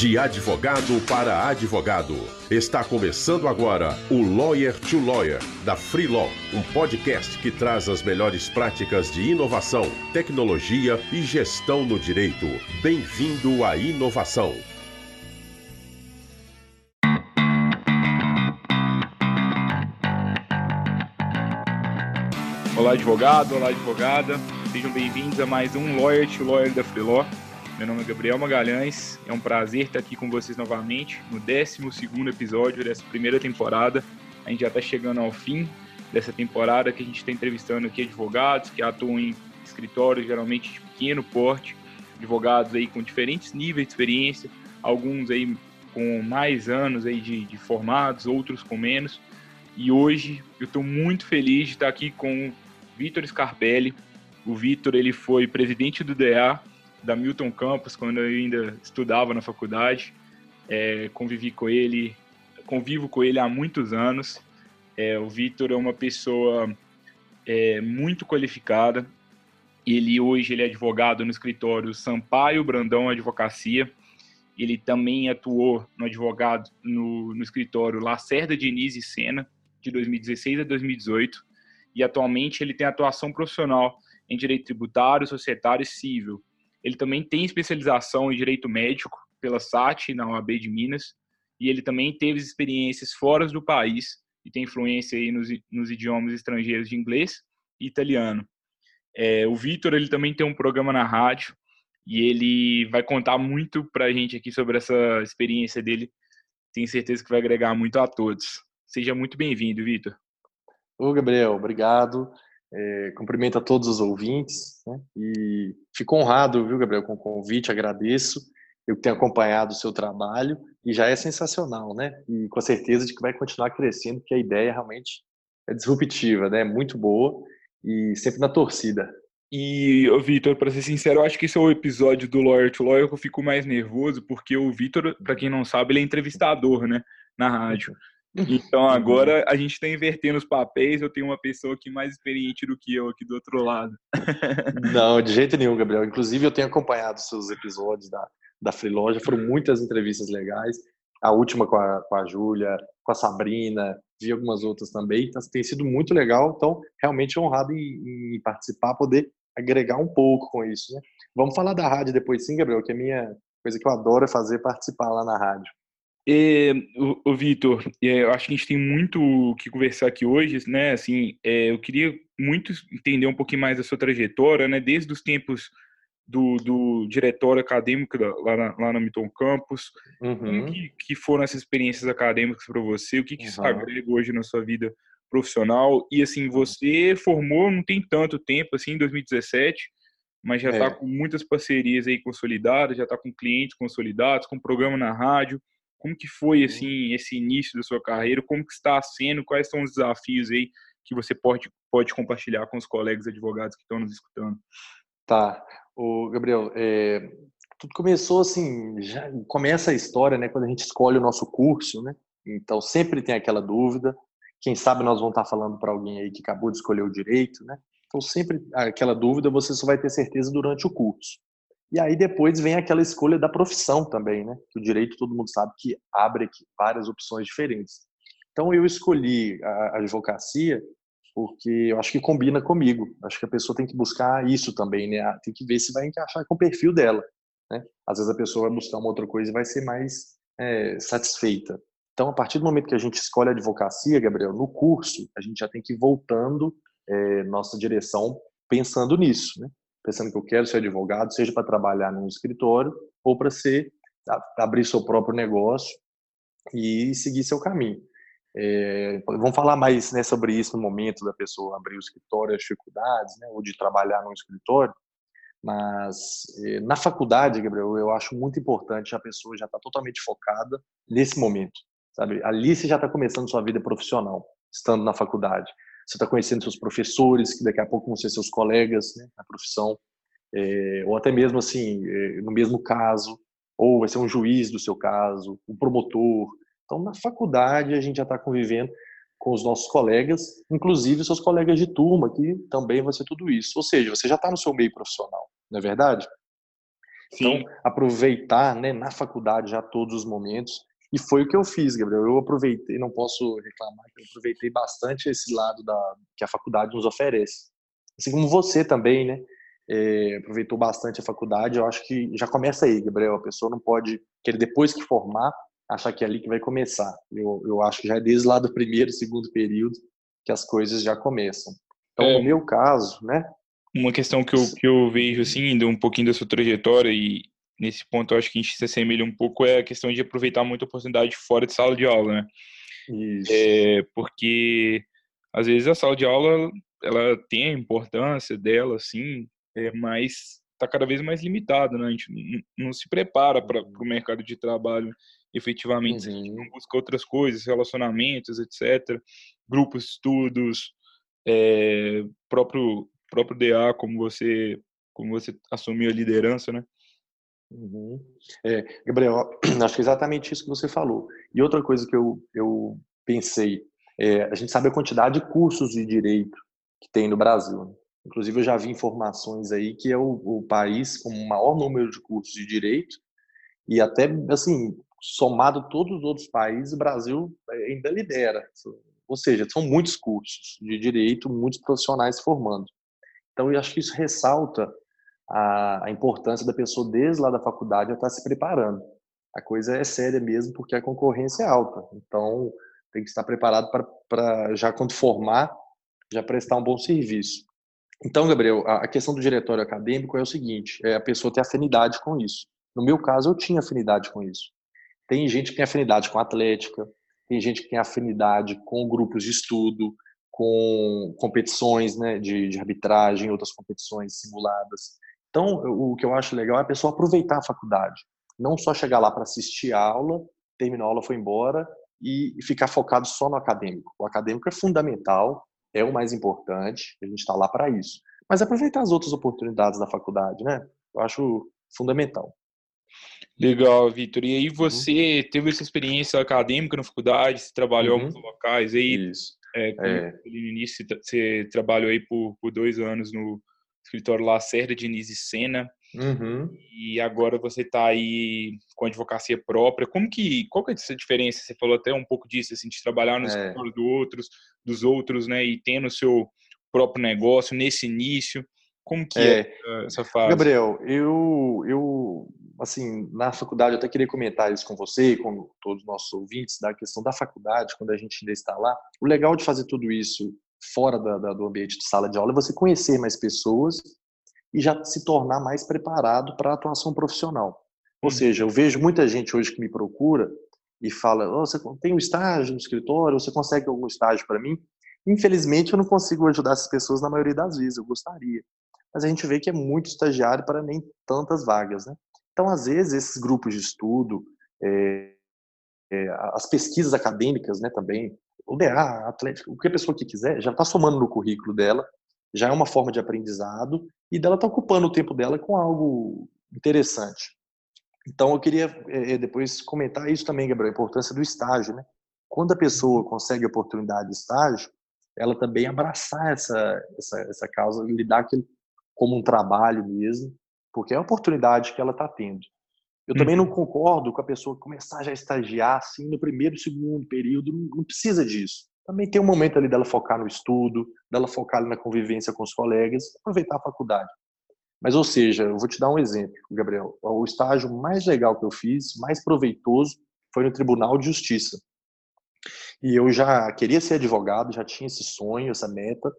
De advogado para advogado. Está começando agora o Lawyer to Lawyer, da Free Law, um podcast que traz as melhores práticas de inovação, tecnologia e gestão no direito. Bem-vindo à inovação. Olá, advogado, olá, advogada. Sejam bem-vindos a mais um Lawyer to Lawyer da Free Law. Meu nome é Gabriel Magalhães, é um prazer estar aqui com vocês novamente no 12 episódio dessa primeira temporada. A gente já está chegando ao fim dessa temporada que a gente está entrevistando aqui advogados que atuam em escritórios geralmente de pequeno porte, advogados aí com diferentes níveis de experiência, alguns aí com mais anos aí de, de formados, outros com menos. E hoje eu estou muito feliz de estar aqui com o Vitor Scarpelli. O Vitor ele foi presidente do DA da Milton Campus quando eu ainda estudava na faculdade. É, convivi com ele, convivo com ele há muitos anos. É, o Vitor é uma pessoa é, muito qualificada. Ele hoje ele é advogado no escritório Sampaio Brandão Advocacia. Ele também atuou no advogado no, no escritório Lacerda Diniz e Sena de 2016 a 2018 e atualmente ele tem atuação profissional em direito tributário, societário e civil. Ele também tem especialização em direito médico pela SAT, na OAB de Minas, e ele também teve experiências fora do país e tem influência aí nos, nos idiomas estrangeiros de inglês e italiano. É, o Vitor ele também tem um programa na rádio e ele vai contar muito para a gente aqui sobre essa experiência dele. Tenho certeza que vai agregar muito a todos. Seja muito bem-vindo, Vitor. Ô, Gabriel, obrigado. É, cumprimento a todos os ouvintes né? e fico honrado, viu, Gabriel, com o convite, agradeço. Eu tenho acompanhado o seu trabalho e já é sensacional, né? E com a certeza de que vai continuar crescendo, porque a ideia realmente é disruptiva, né? Muito boa e sempre na torcida. E, Vitor, para ser sincero, eu acho que esse é o episódio do Lawyer to Lawyer que eu fico mais nervoso, porque o Vitor, para quem não sabe, ele é entrevistador, né, na rádio. Então uhum. agora a gente está invertendo os papéis, eu tenho uma pessoa aqui mais experiente do que eu aqui do outro lado. Não, de jeito nenhum, Gabriel. Inclusive eu tenho acompanhado seus episódios da, da Free Loja, foram muitas entrevistas legais. A última com a, com a Júlia, com a Sabrina, vi algumas outras também. Então, tem sido muito legal, então realmente honrado em, em participar, poder agregar um pouco com isso. Né? Vamos falar da rádio depois sim, Gabriel, que é a minha coisa que eu adoro é fazer participar lá na rádio. É, o, o Vitor, é, eu acho que a gente tem muito o que conversar aqui hoje, né? Assim, é, eu queria muito entender um pouquinho mais da sua trajetória, né? Desde os tempos do, do diretório acadêmico lá na, lá na Milton Campus, uhum. como que, que, foram essas experiências acadêmicas para você? O que, que uhum. isso agrega hoje na sua vida profissional? E assim, uhum. você formou não tem tanto tempo, assim, em 2017, mas já está é. com muitas parcerias aí consolidadas, já está com clientes consolidados, com programa na rádio. Como que foi assim esse início da sua carreira? Como que está sendo? Quais são os desafios aí que você pode, pode compartilhar com os colegas advogados que estão nos escutando? Tá. O Gabriel, é, tudo começou assim, já começa a história, né, quando a gente escolhe o nosso curso, né? Então sempre tem aquela dúvida. Quem sabe nós vamos estar falando para alguém aí que acabou de escolher o direito, né? Então sempre aquela dúvida você só vai ter certeza durante o curso. E aí depois vem aquela escolha da profissão também, né? Que o direito todo mundo sabe que abre aqui várias opções diferentes. Então eu escolhi a advocacia porque eu acho que combina comigo. Acho que a pessoa tem que buscar isso também, né? Ah, tem que ver se vai encaixar com o perfil dela, né? Às vezes a pessoa vai buscar uma outra coisa e vai ser mais é, satisfeita. Então, a partir do momento que a gente escolhe a advocacia, Gabriel, no curso, a gente já tem que ir voltando é, nossa direção pensando nisso, né? Pensando que eu quero ser advogado, seja para trabalhar num escritório ou para ser abrir seu próprio negócio e seguir seu caminho. É, vamos falar mais né, sobre isso no momento da pessoa abrir o escritório, as dificuldades, né, ou de trabalhar num escritório. Mas é, na faculdade, Gabriel, eu acho muito importante a pessoa já estar tá totalmente focada nesse momento, sabe? Ali você já está começando sua vida profissional, estando na faculdade você está conhecendo seus professores, que daqui a pouco vão ser seus colegas né, na profissão, é, ou até mesmo assim, é, no mesmo caso, ou vai ser um juiz do seu caso, um promotor. Então, na faculdade, a gente já está convivendo com os nossos colegas, inclusive seus colegas de turma, que também vai ser tudo isso. Ou seja, você já está no seu meio profissional, não é verdade? Sim. Então, aproveitar né, na faculdade já todos os momentos. E foi o que eu fiz, Gabriel. Eu aproveitei, não posso reclamar, eu aproveitei bastante esse lado da, que a faculdade nos oferece. Assim como você também, né? É, aproveitou bastante a faculdade. Eu acho que já começa aí, Gabriel. A pessoa não pode querer, depois que formar, achar que é ali que vai começar. Eu, eu acho que já é desde lá do primeiro, segundo período que as coisas já começam. Então, é, no meu caso, né? Uma questão que eu, que eu vejo, assim, de um pouquinho da sua trajetória e nesse ponto eu acho que a gente se assemelha um pouco é a questão de aproveitar muita oportunidade fora de sala de aula, né? Isso. É, porque às vezes a sala de aula ela tem a importância dela, assim, é, mas está cada vez mais limitado, né? A gente não, não se prepara para o mercado de trabalho efetivamente, uhum. a gente não uhum. busca outras coisas, relacionamentos, etc. Grupos, estudos, é, próprio próprio DA, como você como você assumiu a liderança, né? Uhum. É, Gabriel, acho que é exatamente isso que você falou. E outra coisa que eu, eu pensei, é, a gente sabe a quantidade de cursos de direito que tem no Brasil. Né? Inclusive, eu já vi informações aí que é o, o país com o maior número de cursos de direito e até, assim, somado todos os outros países, o Brasil ainda lidera. Ou seja, são muitos cursos de direito, muitos profissionais formando. Então, eu acho que isso ressalta a, a importância da pessoa desde lá da faculdade estar se preparando. A coisa é séria mesmo, porque a concorrência é alta. Então, tem que estar preparado para, já quando formar, já prestar um bom serviço. Então, Gabriel, a, a questão do diretório acadêmico é o seguinte: é a pessoa ter afinidade com isso. No meu caso, eu tinha afinidade com isso. Tem gente que tem afinidade com atlética, tem gente que tem afinidade com grupos de estudo, com competições né, de, de arbitragem, outras competições simuladas. Então, o que eu acho legal é a pessoa aproveitar a faculdade. Não só chegar lá para assistir a aula, terminou a aula, foi embora e ficar focado só no acadêmico. O acadêmico é fundamental, é o mais importante, a gente está lá para isso. Mas aproveitar as outras oportunidades da faculdade, né? Eu acho fundamental. Legal, Vitor. E aí uhum. você uhum. teve essa experiência acadêmica na faculdade, você trabalhou em alguns locais aí. Isso. É, é. No início você trabalhou aí por, por dois anos no escritório Lacerda, Diniz e Sena. Uhum. E agora você está aí com advocacia própria. Como que, qual que é essa diferença? Você falou até um pouco disso, assim, de trabalhar no é. escritório do outros, dos outros, né, e tendo o seu próprio negócio nesse início. Como que é, é essa fase? Gabriel, eu, eu, assim, na faculdade, eu até queria comentar isso com você e com todos os nossos ouvintes, da questão da faculdade, quando a gente ainda está lá. O legal de fazer tudo isso fora da, da, do ambiente de sala de aula é você conhecer mais pessoas e já se tornar mais preparado para a atuação profissional. Ou uhum. seja, eu vejo muita gente hoje que me procura e fala: oh, você tem um estágio no escritório, você consegue algum estágio para mim? Infelizmente, eu não consigo ajudar essas pessoas na maioria das vezes, eu gostaria mas a gente vê que é muito estagiário para nem tantas vagas, né? Então, às vezes, esses grupos de estudo, é, é, as pesquisas acadêmicas, né, também, o DA, Atlético, a pessoa que quiser, já está somando no currículo dela, já é uma forma de aprendizado e dela está ocupando o tempo dela com algo interessante. Então, eu queria é, depois comentar isso também, Gabriel, a importância do estágio, né? Quando a pessoa consegue a oportunidade de estágio, ela também abraçar essa, essa, essa causa, lidar aquele, como um trabalho mesmo, porque é a oportunidade que ela está tendo. Eu também não uhum. concordo com a pessoa começar já a estagiar assim no primeiro, segundo período, não precisa disso. Também tem um momento ali dela focar no estudo, dela focar na convivência com os colegas, aproveitar a faculdade. Mas, ou seja, eu vou te dar um exemplo, Gabriel. O estágio mais legal que eu fiz, mais proveitoso, foi no Tribunal de Justiça. E eu já queria ser advogado, já tinha esse sonho, essa meta,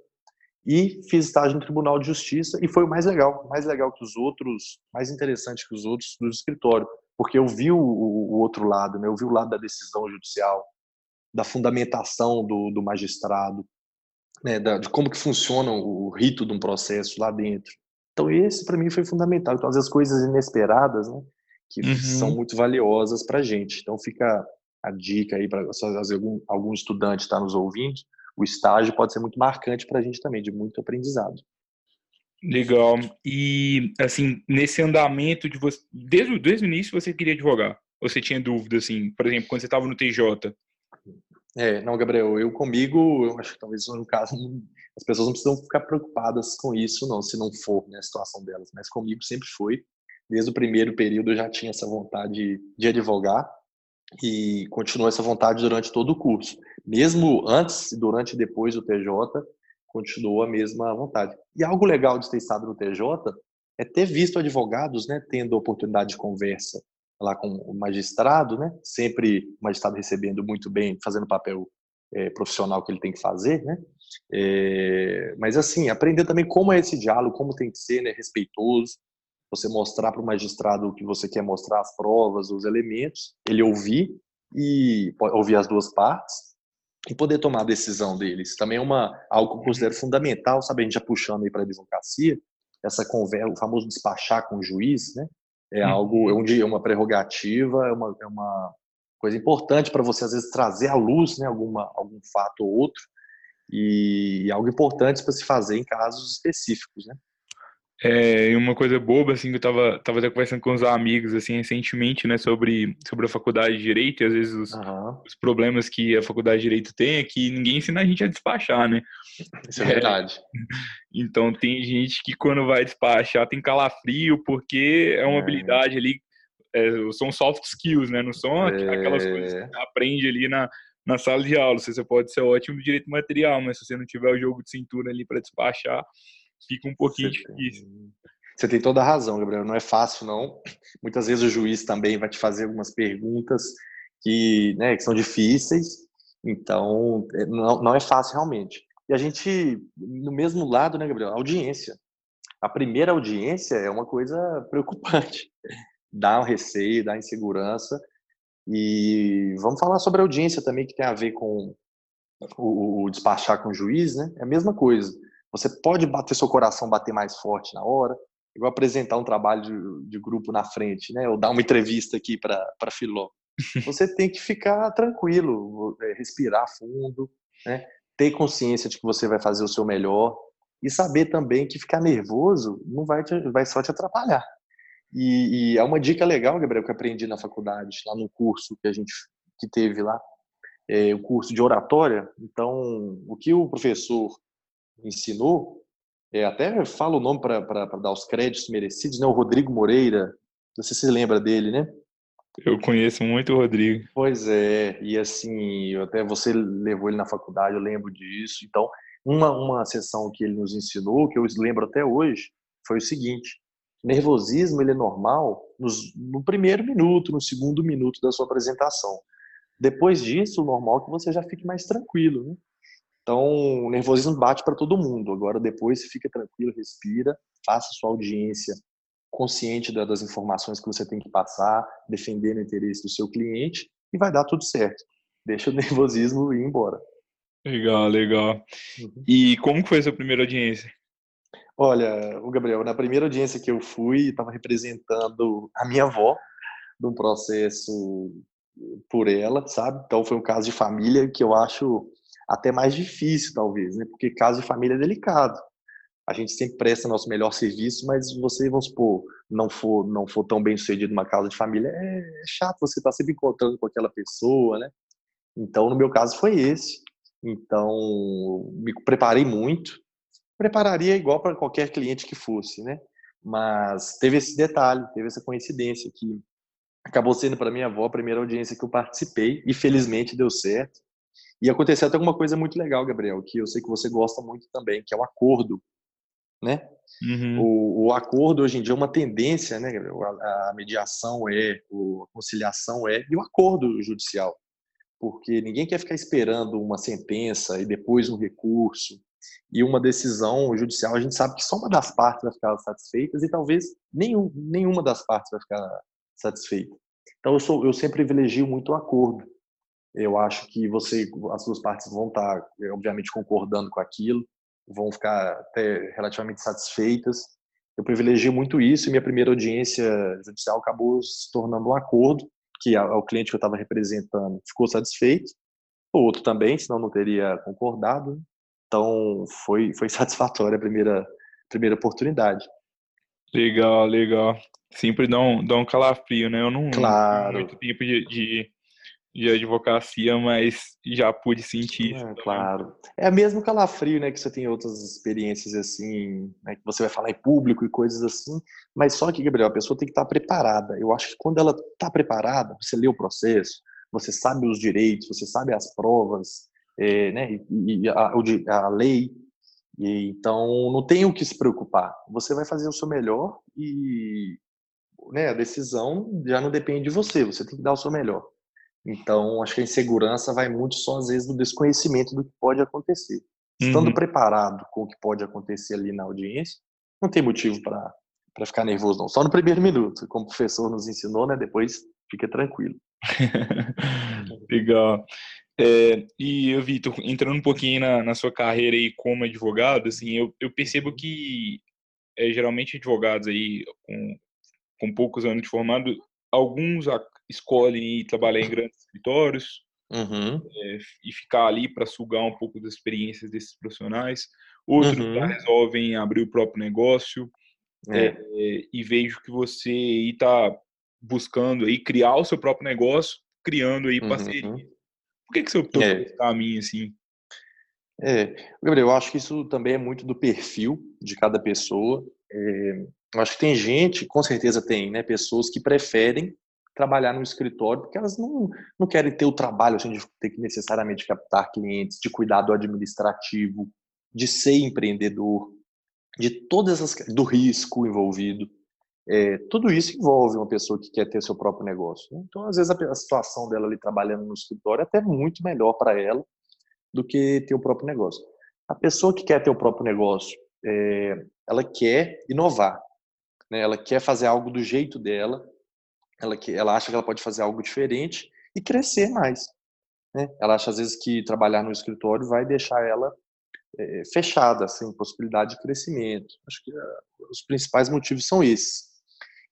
e fiz estágio no Tribunal de Justiça e foi o mais legal, mais legal que os outros, mais interessante que os outros do escritório, porque eu vi o, o outro lado, né? eu vi o lado da decisão judicial, da fundamentação do, do magistrado, né? da, de como que funciona o rito de um processo lá dentro. Então esse para mim foi fundamental. Então às vezes coisas inesperadas, né? que uhum. são muito valiosas para gente. Então fica a dica aí para algum, algum estudante está nos ouvindo, o estágio pode ser muito marcante para a gente também, de muito aprendizado. Legal. E, assim, nesse andamento de você, desde, desde o início você queria advogar? Ou você tinha dúvida, assim, por exemplo, quando você estava no TJ? É, não, Gabriel, eu comigo, eu acho que talvez no caso, as pessoas não precisam ficar preocupadas com isso, não, se não for né, a situação delas, mas comigo sempre foi. Desde o primeiro período eu já tinha essa vontade de advogar e continuou essa vontade durante todo o curso. Mesmo antes, durante e depois do TJ, continuou a mesma vontade. E algo legal de ter estado no TJ é ter visto advogados, né, tendo oportunidade de conversa lá com o magistrado, né, sempre o magistrado recebendo muito bem, fazendo o papel é, profissional que ele tem que fazer, né, é, mas assim, aprender também como é esse diálogo, como tem que ser, né, respeitoso, você mostrar para o magistrado o que você quer mostrar, as provas, os elementos, ele ouvir e ouvir as duas partes e poder tomar a decisão deles. Também é uma algo que eu considero fundamental, sabe, a gente já puxando aí para a advocacia, essa conversa, o famoso despachar com o juiz, né? É uhum. algo, é, um, é uma prerrogativa, é uma, é uma coisa importante para você às vezes trazer à luz, né, alguma algum fato ou outro e, e algo importante para se fazer em casos específicos, né? É, uma coisa boba, assim, que eu tava, tava até conversando com os amigos, assim, recentemente, né, sobre, sobre a faculdade de Direito e às vezes os, uhum. os problemas que a faculdade de Direito tem é que ninguém ensina a gente a despachar, né? Isso é verdade. É, então tem gente que quando vai despachar tem calafrio, porque é uma é. habilidade ali, é, são soft skills, né? Não são aquelas coisas que você aprende ali na, na sala de aula. Você pode ser ótimo no direito material, mas se você não tiver o jogo de cintura ali para despachar fica um pouquinho você difícil. Tem... Você tem toda a razão, Gabriel. Não é fácil, não. Muitas vezes o juiz também vai te fazer algumas perguntas que, né, que são difíceis. Então, é, não, não é fácil realmente. E a gente, no mesmo lado, né, Gabriel? Audiência. A primeira audiência é uma coisa preocupante. Dá um receio, dá insegurança. E vamos falar sobre a audiência também, que tem a ver com o, o despachar com o juiz, né? É a mesma coisa. Você pode bater seu coração bater mais forte na hora, igual apresentar um trabalho de, de grupo na frente, né? Ou dar uma entrevista aqui para Filó. Você tem que ficar tranquilo, é, respirar fundo, né? ter consciência de que você vai fazer o seu melhor e saber também que ficar nervoso não vai, te, vai só te atrapalhar. E, e, é uma dica legal, Gabriel, que aprendi na faculdade, lá no curso que a gente que teve lá, é, o curso de oratória. Então, o que o professor ensinou, é, até falo o nome para dar os créditos merecidos, né? O Rodrigo Moreira, não sei se você lembra dele, né? Eu conheço muito o Rodrigo. Pois é, e assim, até você levou ele na faculdade, eu lembro disso. Então, uma, uma sessão que ele nos ensinou, que eu lembro até hoje, foi o seguinte: nervosismo ele é normal nos, no primeiro minuto, no segundo minuto da sua apresentação. Depois disso, o normal é que você já fique mais tranquilo, né? Então, o nervosismo bate para todo mundo. Agora, depois, fica tranquilo, respira, faça sua audiência consciente das informações que você tem que passar, defendendo o interesse do seu cliente e vai dar tudo certo. Deixa o nervosismo ir embora. Legal, legal. Uhum. E como foi a sua primeira audiência? Olha, o Gabriel, na primeira audiência que eu fui, estava representando a minha avó num processo por ela, sabe? Então foi um caso de família que eu acho até mais difícil, talvez, né? Porque caso de família é delicado. A gente sempre presta nosso melhor serviço, mas você, vamos supor, não for, não for tão bem sucedido numa casa de família, é, é chato você estar tá sempre encontrando com aquela pessoa, né? Então, no meu caso, foi esse. Então, me preparei muito. Prepararia igual para qualquer cliente que fosse, né? Mas teve esse detalhe, teve essa coincidência que acabou sendo para minha avó a primeira audiência que eu participei e felizmente deu certo. E aconteceu até alguma coisa muito legal, Gabriel, que eu sei que você gosta muito também, que é o acordo, né? Uhum. O, o, acordo hoje em dia é uma tendência, né, Gabriel? A, a mediação é, a conciliação é, e o acordo judicial. Porque ninguém quer ficar esperando uma sentença e depois um recurso e uma decisão judicial. A gente sabe que só uma das partes vai ficar satisfeita e talvez nenhum, nenhuma das partes vai ficar satisfeita. Então eu, sou, eu sempre privilegio muito o acordo. Eu acho que você, as duas partes vão estar, eh, obviamente, concordando com aquilo, vão ficar até relativamente satisfeitas. Eu privilegio muito isso e minha primeira audiência judicial acabou se tornando um acordo que o cliente que eu estava representando ficou satisfeito, o outro também, senão não teria concordado. Então foi foi satisfatória a primeira primeira oportunidade. Legal, legal. Sempre dá um, dá um calafrio, né? Eu não, claro. não tenho muito tempo de, de de advocacia, mas já pude sentir. É, claro. É mesmo calafrio, né? Que você tem outras experiências assim, né, que você vai falar em público e coisas assim. Mas só que, Gabriel, a pessoa tem que estar preparada. Eu acho que quando ela está preparada, você lê o processo, você sabe os direitos, você sabe as provas, é, né? E, a, a lei. E, então, não tem o que se preocupar. Você vai fazer o seu melhor e né, a decisão já não depende de você. Você tem que dar o seu melhor. Então, acho que a insegurança vai muito só, às vezes, do desconhecimento do que pode acontecer. Estando uhum. preparado com o que pode acontecer ali na audiência, não tem motivo para ficar nervoso, não. Só no primeiro minuto, como o professor nos ensinou, né? Depois fica tranquilo. Legal. É, e, Vitor, entrando um pouquinho na, na, sua carreira aí como advogado, assim, eu, eu percebo que é, geralmente advogados aí com, com poucos anos de formado, alguns escolhem trabalhar em grandes escritórios uhum. é, e ficar ali para sugar um pouco das experiências desses profissionais. Outros uhum. já resolvem abrir o próprio negócio. É. É, e vejo que você está buscando aí criar o seu próprio negócio, criando aí parceria. Uhum. Por que, que você optou é. por esse caminho assim? É, Gabriel, eu acho que isso também é muito do perfil de cada pessoa. É, eu acho que tem gente, com certeza tem, né, pessoas que preferem trabalhar no escritório, porque elas não, não querem ter o trabalho assim, de ter que necessariamente captar clientes, de cuidar do administrativo, de ser empreendedor, de todas as do risco envolvido. É, tudo isso envolve uma pessoa que quer ter seu próprio negócio. Né? Então, às vezes, a, a, situação dela ali trabalhando no escritório é até muito melhor para ela do que ter o próprio negócio. A pessoa que quer ter o próprio negócio, é, ela quer inovar, né? ela quer fazer algo do jeito dela, ela, ela acha que ela pode fazer algo diferente e crescer mais. Né? Ela acha, às vezes, que trabalhar no escritório vai deixar ela é, fechada, sem possibilidade de crescimento. Acho que uh, os principais motivos são esses.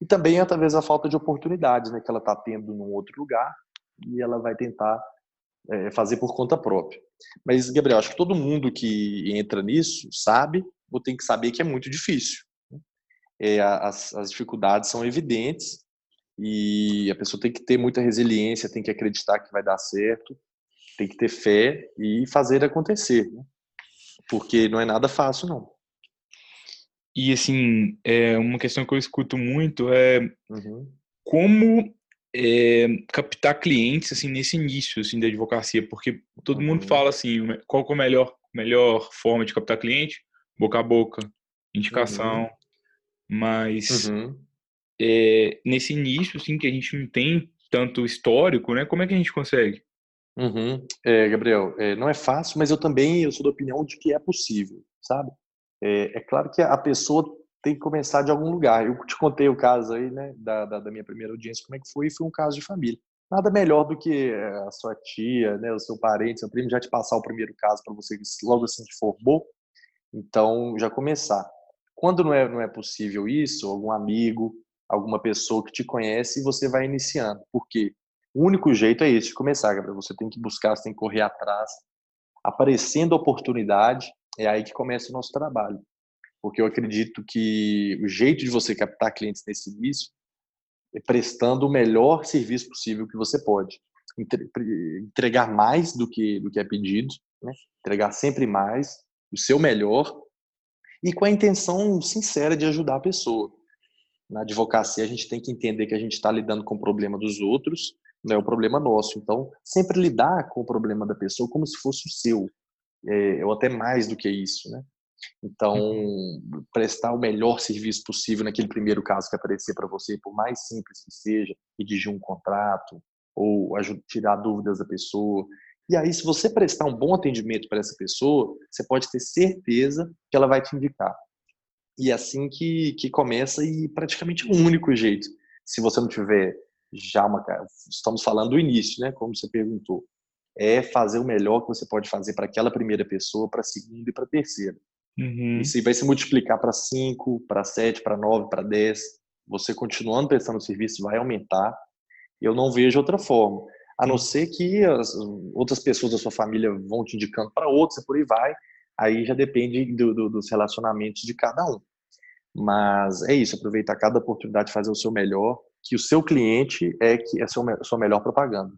E também, talvez, a falta de oportunidades né, que ela está tendo num outro lugar e ela vai tentar é, fazer por conta própria. Mas, Gabriel, acho que todo mundo que entra nisso sabe ou tem que saber que é muito difícil. Né? É, as, as dificuldades são evidentes e a pessoa tem que ter muita resiliência, tem que acreditar que vai dar certo, tem que ter fé e fazer acontecer, né? porque não é nada fácil não. E assim, é uma questão que eu escuto muito é uhum. como é, captar clientes assim nesse início assim da advocacia, porque todo uhum. mundo fala assim, qual é a melhor melhor forma de captar cliente? Boca a boca, indicação, uhum. mas uhum é, nesse início, assim, que a gente não tem tanto histórico, né? Como é que a gente consegue? Uhum. É, Gabriel, é, não é fácil, mas eu também eu sou da opinião de que é possível, sabe? É, é, claro que a pessoa tem que começar de algum lugar. Eu te contei o caso aí, né, da, da, da minha primeira audiência, como é que foi, foi um caso de família. Nada melhor do que a sua tia, né, o seu parente, seu primo já te passar o primeiro caso para você logo assim que formou. Então, já começar. Quando não é, não é possível isso, algum amigo, alguma pessoa que te conhece e você vai iniciando. Porque o único jeito é esse de começar, Gabriel. Você tem que buscar, você tem que correr atrás. Aparecendo oportunidade, é aí que começa o nosso trabalho. Porque eu acredito que o jeito de você captar clientes nesse início é prestando o melhor serviço possível que você pode. Entregar mais do que, do que é pedido, né? entregar sempre mais, o seu melhor, e com a intenção sincera de ajudar a pessoa na advocacia a gente tem que entender que a gente está lidando com o problema dos outros, não é o problema nosso. Então, sempre lidar com o problema da pessoa como se fosse o seu, é, ou até mais do que isso, né? Então, uhum. prestar o melhor serviço possível naquele primeiro caso que aparecer para você, por mais simples que seja, redigir um contrato ou ajudar, tirar dúvidas da pessoa. E aí, se você prestar um bom atendimento para essa pessoa, você pode ter certeza que ela vai te indicar. E é assim que, que começa e praticamente o único jeito. Se você não tiver já uma. Estamos falando do início, né? Como você perguntou. É fazer o melhor que você pode fazer para aquela primeira pessoa, para a segunda e para a terceira. Uhum. Isso vai se multiplicar para 5, para 7, para 9, para 10. Você continuando prestando serviço vai aumentar. Eu não vejo outra forma. A não ser que as outras pessoas da sua família vão te indicando para outros e por aí vai. Aí já depende do, do, dos relacionamentos de cada um. Mas é isso, aproveitar cada oportunidade de fazer o seu melhor, que o seu cliente é que é a sua melhor propaganda.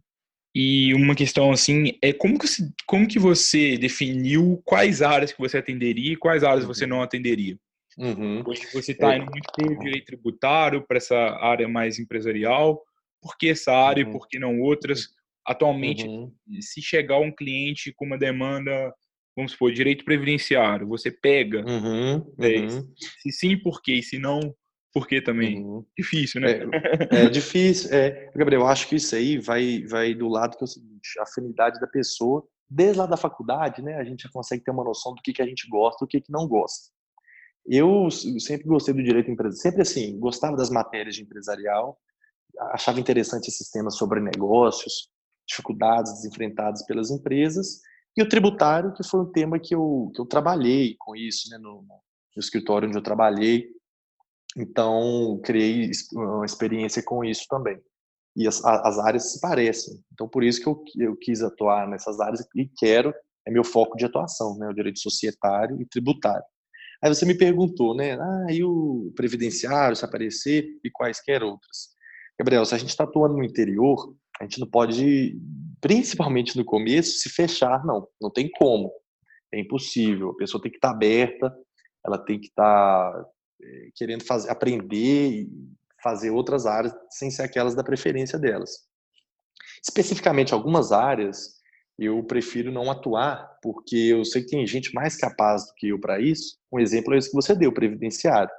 E uma questão assim, é como que, você, como que você definiu quais áreas que você atenderia e quais áreas você não atenderia? Uhum. Você está é. indo muito para o direito tributário, para essa área mais empresarial. Por que essa área uhum. e por que não outras? Atualmente, uhum. se chegar um cliente com uma demanda, vamos supor, direito previdenciário, você pega. Uhum. É, uhum. se sim, por quê? E se não, por quê também? Uhum. Difícil, né? É, é difícil. É, Gabriel, eu acho que isso aí vai, vai do lado que é o seguinte, a afinidade da pessoa. Desde lá da faculdade, né, a gente já consegue ter uma noção do que, que a gente gosta e do que, que não gosta. Eu sempre gostei do direito empresarial, sempre assim, gostava das matérias de empresarial, achava interessante esses temas sobre negócios, dificuldades enfrentadas pelas empresas, e o tributário, que foi um tema que eu, que eu trabalhei com isso, né, no, no escritório onde eu trabalhei, então criei uma experiência com isso também. E as, as áreas se parecem, então por isso que eu, eu quis atuar nessas áreas e quero, é meu foco de atuação, né, o direito societário e tributário. Aí você me perguntou, né? Ah, e o previdenciário, se aparecer, e quaisquer outras. Gabriel, se a gente está atuando no interior, a gente não pode, principalmente no começo, se fechar, não. Não tem como. É impossível. A pessoa tem que estar aberta, ela tem que estar é, querendo fazer, aprender e fazer outras áreas sem ser aquelas da preferência delas. Especificamente, algumas áreas eu prefiro não atuar, porque eu sei que tem gente mais capaz do que eu para isso. Um exemplo é esse que você deu, previdenciário.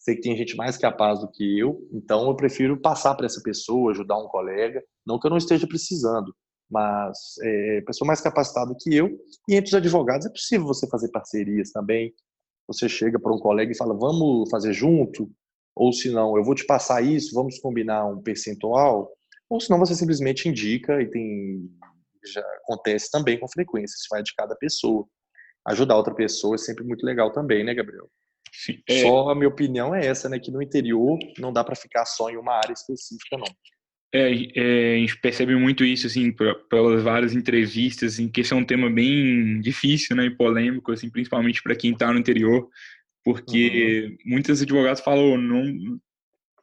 Sei que tem gente mais capaz do que eu, então eu prefiro passar para essa pessoa, ajudar um colega, não que eu não esteja precisando, mas é, pessoa mais capacitada que eu. E entre os advogados é possível você fazer parcerias também. Você chega para um colega e fala, vamos fazer junto, ou se não, eu vou te passar isso, vamos combinar um percentual, ou se não, você simplesmente indica e tem já acontece também com frequência, isso vai de cada pessoa. Ajudar outra pessoa é sempre muito legal também, né, Gabriel? É... Só a minha opinião é essa, né, que no interior não dá para ficar só em uma área específica, não. É, é, a gente percebe muito isso, assim, pelas várias entrevistas, assim, que esse é um tema bem difícil, né, e polêmico, assim, principalmente para quem está no interior, porque uhum. muitos advogados falam, não,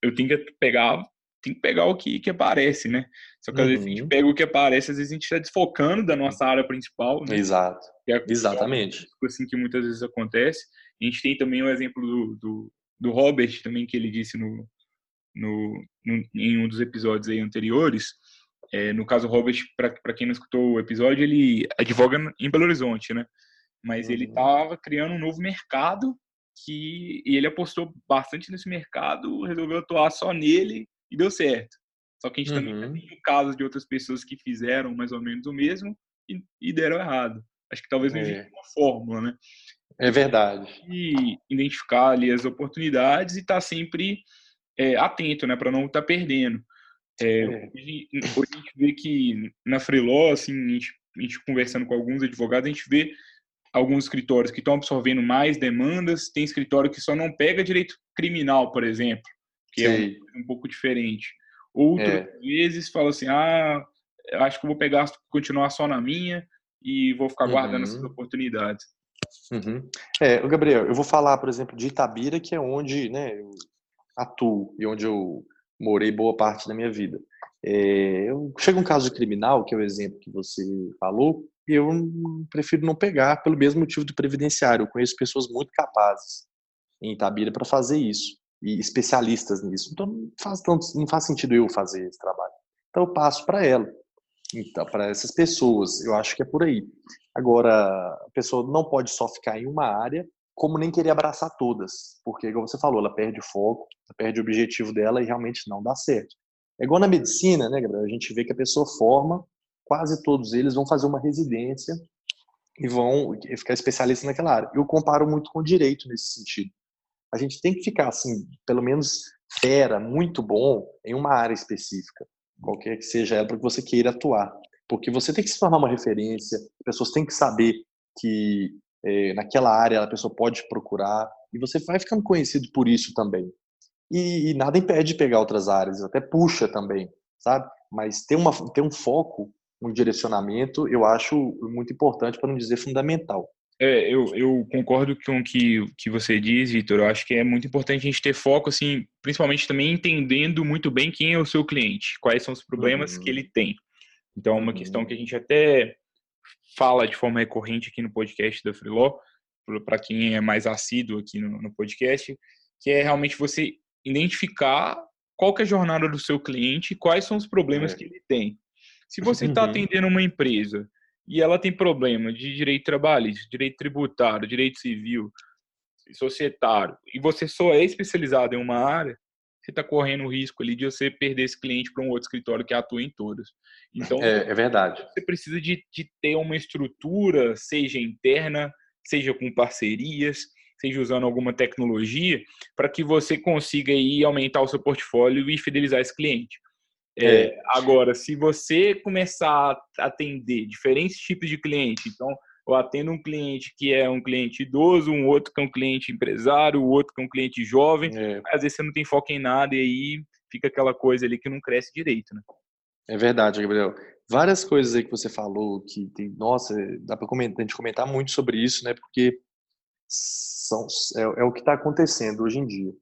eu tenho que pegar tem que pegar o que, que aparece, né? Só que às vezes a gente uhum. pega o que aparece, às vezes a gente está desfocando da nossa área principal. Né? Exato. É, Exatamente. É assim que muitas vezes acontece. A gente tem também o exemplo do, do, do Robert, também, que ele disse no, no, no, em um dos episódios aí anteriores. É, no caso, o Robert, para quem não escutou o episódio, ele advoga em Belo Horizonte, né? Mas uhum. ele estava criando um novo mercado que e ele apostou bastante nesse mercado, resolveu atuar só nele e deu certo. Só que a gente uhum. também tem casos de outras pessoas que fizeram mais ou menos o mesmo e, e deram errado. Acho que talvez não é. uma fórmula, né? É verdade. E identificar ali as oportunidades e estar tá sempre é, atento, né, para não estar tá perdendo. É, é. Hoje, hoje, a gente vê que na Freeló, assim, a gente, a gente conversando com alguns advogados, a gente vê alguns escritórios que estão absorvendo mais demandas, tem escritório que só não pega direito criminal, por exemplo que Sei. é um, um, pouco diferente. Outras é. vezes fala assim, ah, acho que vou pegar, continuar só na minha e vou ficar guardando uhum. essas oportunidades. Uhum. É, Gabriel, eu vou falar, por exemplo, de Itabira, que é onde né, eu atuo e onde eu morei boa parte da minha vida. É, eu, chega um caso criminal, que é o exemplo que você falou, e eu prefiro não pegar pelo mesmo motivo do previdenciário. Eu conheço pessoas muito capazes em Itabira para fazer isso e especialistas nisso. Então não faz tanto, não faz sentido eu fazer esse trabalho. Então eu passo para ela. Então, para essas pessoas, eu acho que é por aí. Agora, a pessoa não pode só ficar em uma área, como nem querer abraçar todas, porque, como você falou, ela perde o foco, ela perde o objetivo dela e realmente não dá certo. É igual na medicina, né, Gabriel? A gente vê que a pessoa forma, quase todos eles vão fazer uma residência e vão ficar especialistas naquela área. Eu comparo muito com o direito nesse sentido a gente tem que ficar assim, pelo menos fera, muito bom em uma área específica, qualquer que seja ela, para que você queira atuar. Porque você tem que se tornar uma referência, as pessoas têm que saber que é, naquela área a pessoa pode procurar, e você vai ficando conhecido por isso também. E, e, nada impede de pegar outras áreas, até puxa também, sabe? Mas ter, uma, ter um foco, um direcionamento, eu acho muito importante, para não dizer fundamental. É, eu, eu concordo com o que, que você diz, Vitor. Eu acho que é muito importante a gente ter foco, assim, principalmente também entendendo muito bem quem é o seu cliente, quais são os problemas uhum. que ele tem. Então, é uma uhum. questão que a gente até fala de forma recorrente aqui no podcast da Freeló, para quem é mais assíduo aqui no, no, podcast, que é realmente você identificar qual é a jornada do seu cliente e quais são os problemas é. que ele tem. Se você está uhum. atendendo uma empresa e ela tem problema de direito trabalhista, direito tributário, direito civil, societário, e você só é especializado em uma área, você está correndo o risco ali de você perder esse cliente para um outro escritório que atua em todas. Então, é, é verdade. Você precisa de, de, ter uma estrutura, seja interna, seja com parcerias, seja usando alguma tecnologia, para que você consiga aí aumentar o seu portfólio e fidelizar esse cliente. É, é. Agora, se você começar a atender diferentes tipos de cliente, então eu atendo um cliente que é um cliente idoso, um outro que é um cliente empresário, o outro que é um cliente jovem, é. às vezes você não tem foco em nada e aí fica aquela coisa ali que não cresce direito, né? É verdade, Gabriel. Várias coisas aí que você falou que tem, nossa, dá para comentar, a gente comentar muito sobre isso, né? Porque são, é, é o que está acontecendo hoje em dia.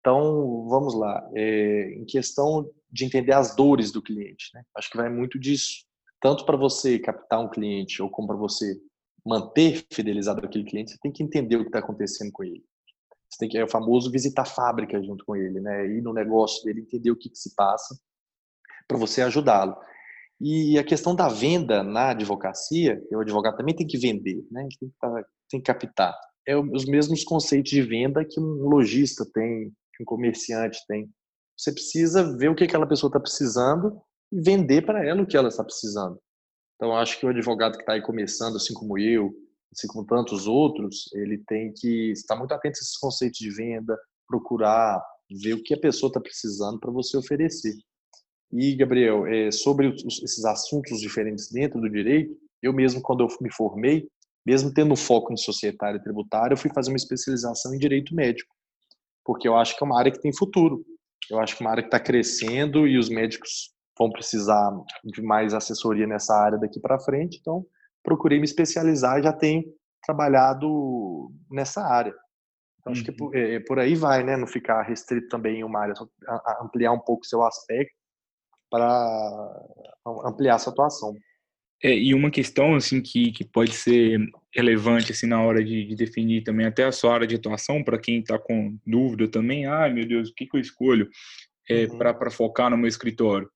Então, vamos lá. É, em questão de entender as dores do cliente, né? Acho que vai muito disso. Tanto para você captar um cliente ou como para você manter fidelizado aquele cliente, você tem que entender o que está acontecendo com ele. Você tem que, é o famoso visitar a fábrica junto com ele, né? Ir no negócio dele, entender o que, que se passa para você ajudá-lo. E a questão da venda na advocacia, o advogado também tem que vender, né? Tem que, tá, tem que captar. É os mesmos conceitos de venda que um lojista tem, que um comerciante tem. Você precisa ver o que aquela pessoa está precisando e vender para ela o que ela está precisando. Então, acho que o advogado que está aí começando, assim como eu, assim como tantos outros, ele tem que estar muito atento a esses conceitos de venda, procurar ver o que a pessoa está precisando para você oferecer. E, Gabriel, é, sobre esses assuntos diferentes dentro do direito, eu mesmo, quando eu me formei, mesmo tendo foco em societário e tributário, eu fui fazer uma especialização em direito médico porque eu acho que é uma área que tem futuro. Eu acho que é uma área que está crescendo e os médicos vão precisar de mais assessoria nessa área daqui para frente. Então, procurei me especializar e já tenho trabalhado nessa área. Então, acho que por, é, por, aí vai, né? Não ficar restrito também em uma área, ampliar um pouco seu aspecto para ampliar sua atuação. É, e uma questão assim que, que pode ser relevante assim na hora de, de definir também até a sua área de atuação para quem está com dúvida também, ai ah, meu Deus, o que, que eu escolho é, uhum. para focar no meu escritório?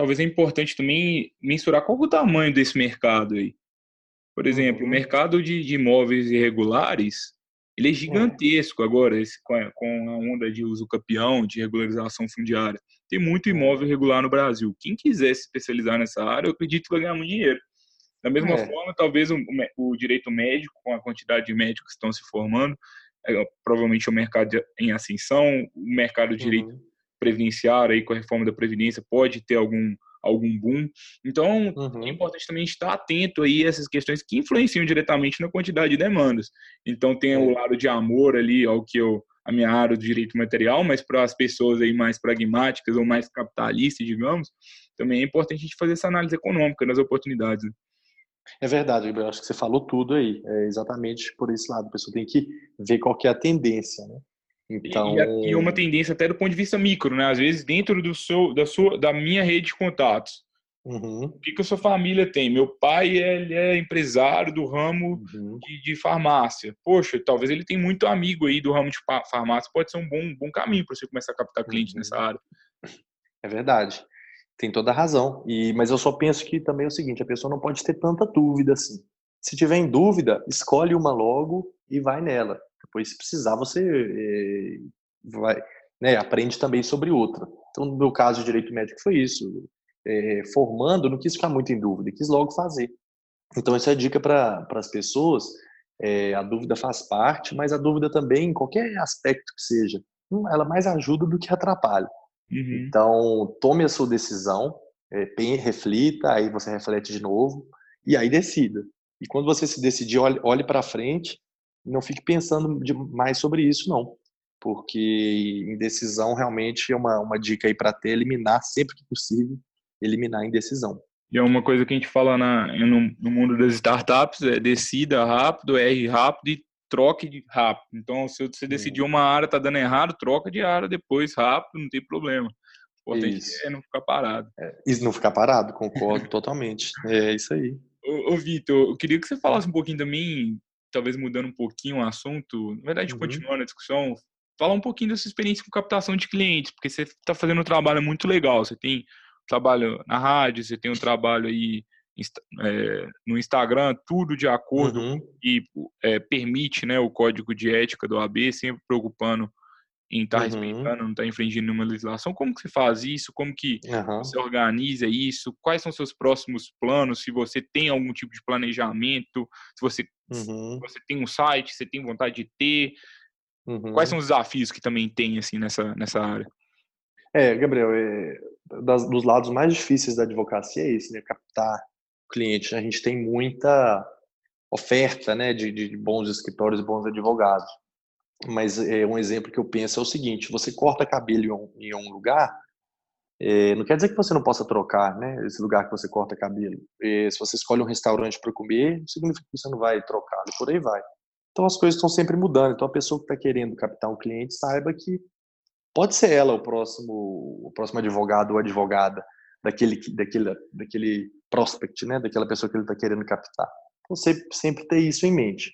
Talvez é importante também mensurar qual é o tamanho desse mercado aí. Por exemplo, uhum. o mercado de, de imóveis irregulares, ele é gigantesco agora, esse, com, a, com a onda de uso capião, de regularização fundiária. Tem muito imóvel irregular no Brasil. Quem quiser se especializar nessa área, eu acredito que vai ganhar muito dinheiro. Da mesma é. forma, talvez o, o, direito médico, com a quantidade de médicos que estão se formando, é, provavelmente o mercado em ascensão, o mercado de direito uhum. Previdenciário, aí, com a reforma da Previdência, pode ter algum, algum boom. Então, uhum. é importante também estar atento aí a essas questões que influenciam diretamente na quantidade de demandas. Então, tem o lado de amor ali ao que eu a minha área do direito material, mas para as pessoas aí mais pragmáticas ou mais capitalistas, digamos, também é importante a gente fazer essa análise econômica das oportunidades. Né? É verdade, eu acho que você falou tudo aí. É exatamente por esse lado. A pessoa tem que ver qual que é a tendência, né? Então... E, e uma tendência até do ponto de vista micro, né? Às vezes dentro do seu, da sua, da minha rede de contatos. Uhum. O que, que a sua família tem? Meu pai ele é empresário do ramo uhum. de, de, farmácia. Poxa, talvez ele tenha muito amigo aí do ramo de farmácia. Pode ser um bom, bom caminho para você começar a captar cliente uhum. nessa área. É verdade. Tem toda a razão. E, mas eu só penso que também é o seguinte: a pessoa não pode ter tanta dúvida assim. Se tiver em dúvida, escolhe uma logo e vai nela. Depois, se precisar, você é, vai, né, aprende também sobre outra. Então, no meu caso, o direito médico foi isso. É, formando, não quis ficar muito em dúvida, quis logo fazer. Então, essa é a dica para as pessoas. É, a dúvida faz parte, mas a dúvida também, em qualquer aspecto que seja, hum, ela mais ajuda do que atrapalha. Uhum. Então, tome a sua decisão, é, reflita, aí você reflete de novo e aí decida. E quando você se decidir, olhe, olhe para frente não fique pensando mais sobre isso, não. Porque indecisão realmente é uma, uma dica aí para ter, eliminar sempre que possível, eliminar a indecisão. E é uma coisa que a gente fala na, no, no mundo das startups, é decida rápido, erre rápido e troque de rápido. Então, se você decidiu uma área, tá dando errado, troca de área depois rápido, não tem problema. O importante isso. é não ficar parado. É, isso não ficar parado, concordo totalmente. É isso aí. Ô, ô Vitor, eu queria que você falasse um pouquinho também, talvez mudando um pouquinho o assunto, na verdade, uhum. continuando a discussão, falar um pouquinho dessa experiência com captação de clientes, porque você está fazendo um trabalho muito legal. Você tem trabalho na rádio, você tem um trabalho aí é, no Instagram, tudo de acordo uhum. e é, permite né, o código de ética do AB, sempre preocupando em estar tá uhum. respeitando, não estar tá infringindo nenhuma legislação. Como que você faz isso? Como que uhum. você organiza isso? Quais são seus próximos planos? Se você tem algum tipo de planejamento, se você, se uhum. você tem um site, você tem vontade de ter, quais são os desafios que também tem assim nessa, nessa área? É, Gabriel, é, das, dos lados mais difíceis da advocacia é esse, né? Captar cliente. A gente tem muita oferta, né, de, de bons escritórios e bons advogados. Mas é, um exemplo que eu penso é o seguinte: você corta cabelo em um, lugar, é, não quer dizer que você não possa trocar, né? Esse lugar que você corta cabelo. É, se você escolhe um restaurante para comer, significa que você não vai trocar, e por aí vai. Então as coisas estão sempre mudando. Então a pessoa que está querendo captar um cliente saiba que pode ser ela o próximo, o próximo advogado ou advogada daquele, daquele, daquele prospect, né? Daquela pessoa que ele está querendo captar. Então sempre, sempre ter isso em mente.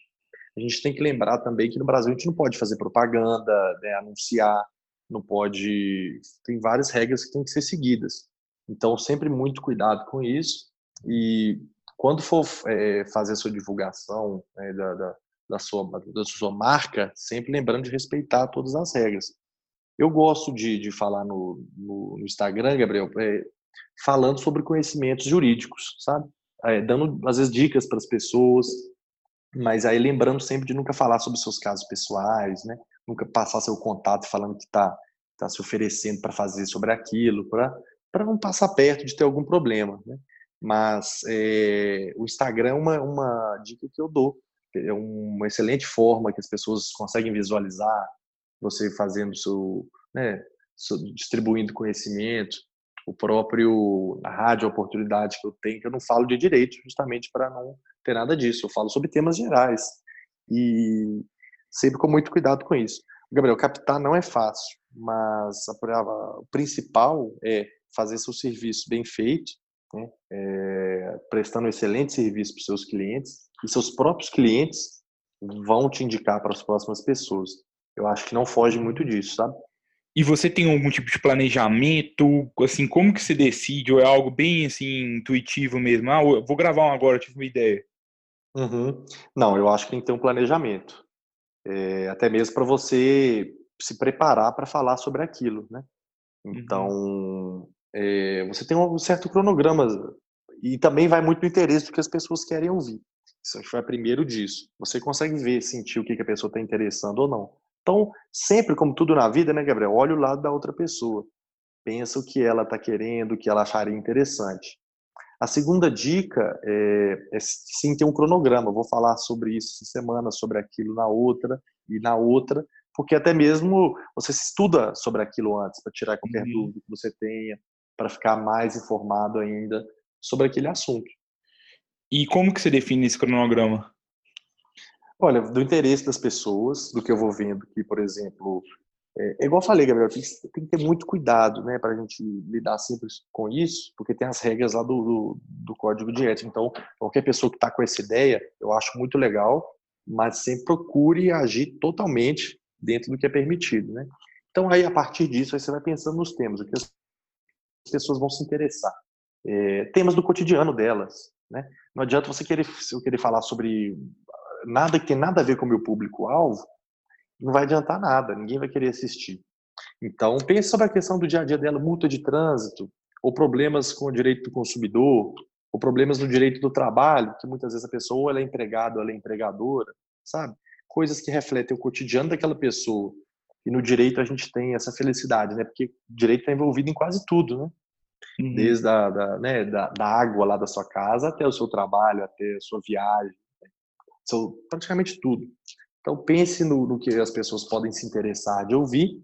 A gente tem que lembrar também que no Brasil a gente não pode fazer propaganda, né, anunciar, não pode. Tem várias regras que têm que ser seguidas. Então, sempre muito cuidado com isso. E quando for é, fazer a sua divulgação né, da, da, da, sua, da sua marca, sempre lembrando de respeitar todas as regras. Eu gosto de, de falar no, no, no Instagram, Gabriel, é, falando sobre conhecimentos jurídicos, sabe? É, dando, às vezes, dicas para as pessoas, mas aí lembrando sempre de nunca falar sobre seus casos pessoais, né? Nunca passar seu contato falando que está tá se oferecendo para fazer sobre aquilo, para não passar perto de ter algum problema, né? Mas é, o Instagram é uma, uma dica que eu dou. É uma excelente forma que as pessoas conseguem visualizar você fazendo seu, né, seu, distribuindo conhecimento, o próprio a rádio oportunidade que eu tenho, que eu não falo de direito justamente para não ter nada disso. Eu falo sobre temas gerais e sempre com muito cuidado com isso. Gabriel, captar não é fácil, mas a, a, o principal é fazer seu serviço bem feito, né? é, prestando um excelente serviço para os seus clientes e seus próprios clientes vão te indicar para as próximas pessoas. Eu acho que não foge muito disso, sabe? E você tem algum tipo de planejamento? Assim, como que se decide? Ou é algo bem assim intuitivo mesmo? Ah, vou gravar um agora, tive uma ideia. Uhum. Não, eu acho que tem que ter um planejamento. É, até mesmo para você se preparar para falar sobre aquilo, né? Então, uhum. é, você tem um certo cronograma e também vai muito no interesse do que as pessoas querem ouvir. Isso foi primeiro disso. Você consegue ver, sentir o que, que a pessoa está interessando ou não. Então, sempre, como tudo na vida, né, Gabriel? Olha o lado da outra pessoa. Pensa o que ela está querendo, o que ela acharia interessante. A segunda dica é, é sim ter um cronograma. vou falar sobre isso essa semana, sobre aquilo na outra e na outra, porque até mesmo você estuda sobre aquilo antes para tirar qualquer uhum. dúvida que você tenha, para ficar mais informado ainda sobre aquele assunto. E como que você define esse cronograma? Olha, do interesse das pessoas, do que eu vou vendo aqui, por exemplo, é, é igual eu falei, Gabriel, tem, tem que ter muito cuidado, né, para a gente lidar sempre com isso, porque tem as regras lá do, do, do código de ética. Então, qualquer pessoa que está com essa ideia, eu acho muito legal, mas sempre procure agir totalmente dentro do que é permitido, né? Então, aí, a partir disso, você vai pensando nos temas, o que as pessoas vão se interessar. É, temas do cotidiano delas, né? Não adianta você querer, querer falar sobre nada que tem nada a ver com o meu público-alvo, não vai adiantar nada, ninguém vai querer assistir. Então, pense sobre a questão do dia a dia dela, multa de trânsito, ou problemas com o direito do consumidor, ou problemas no direito do trabalho, que muitas vezes a pessoa ou ela é empregada ou ela é empregadora, sabe? Coisas que refletem o cotidiano daquela pessoa. E no direito a gente tem essa felicidade, né? Porque direito está envolvido em quase tudo, né? Uhum. Desde a, da, né, da, da água lá da sua casa até o seu trabalho, até a sua viagem, são praticamente tudo. Então pense no, no, que as pessoas podem se interessar de ouvir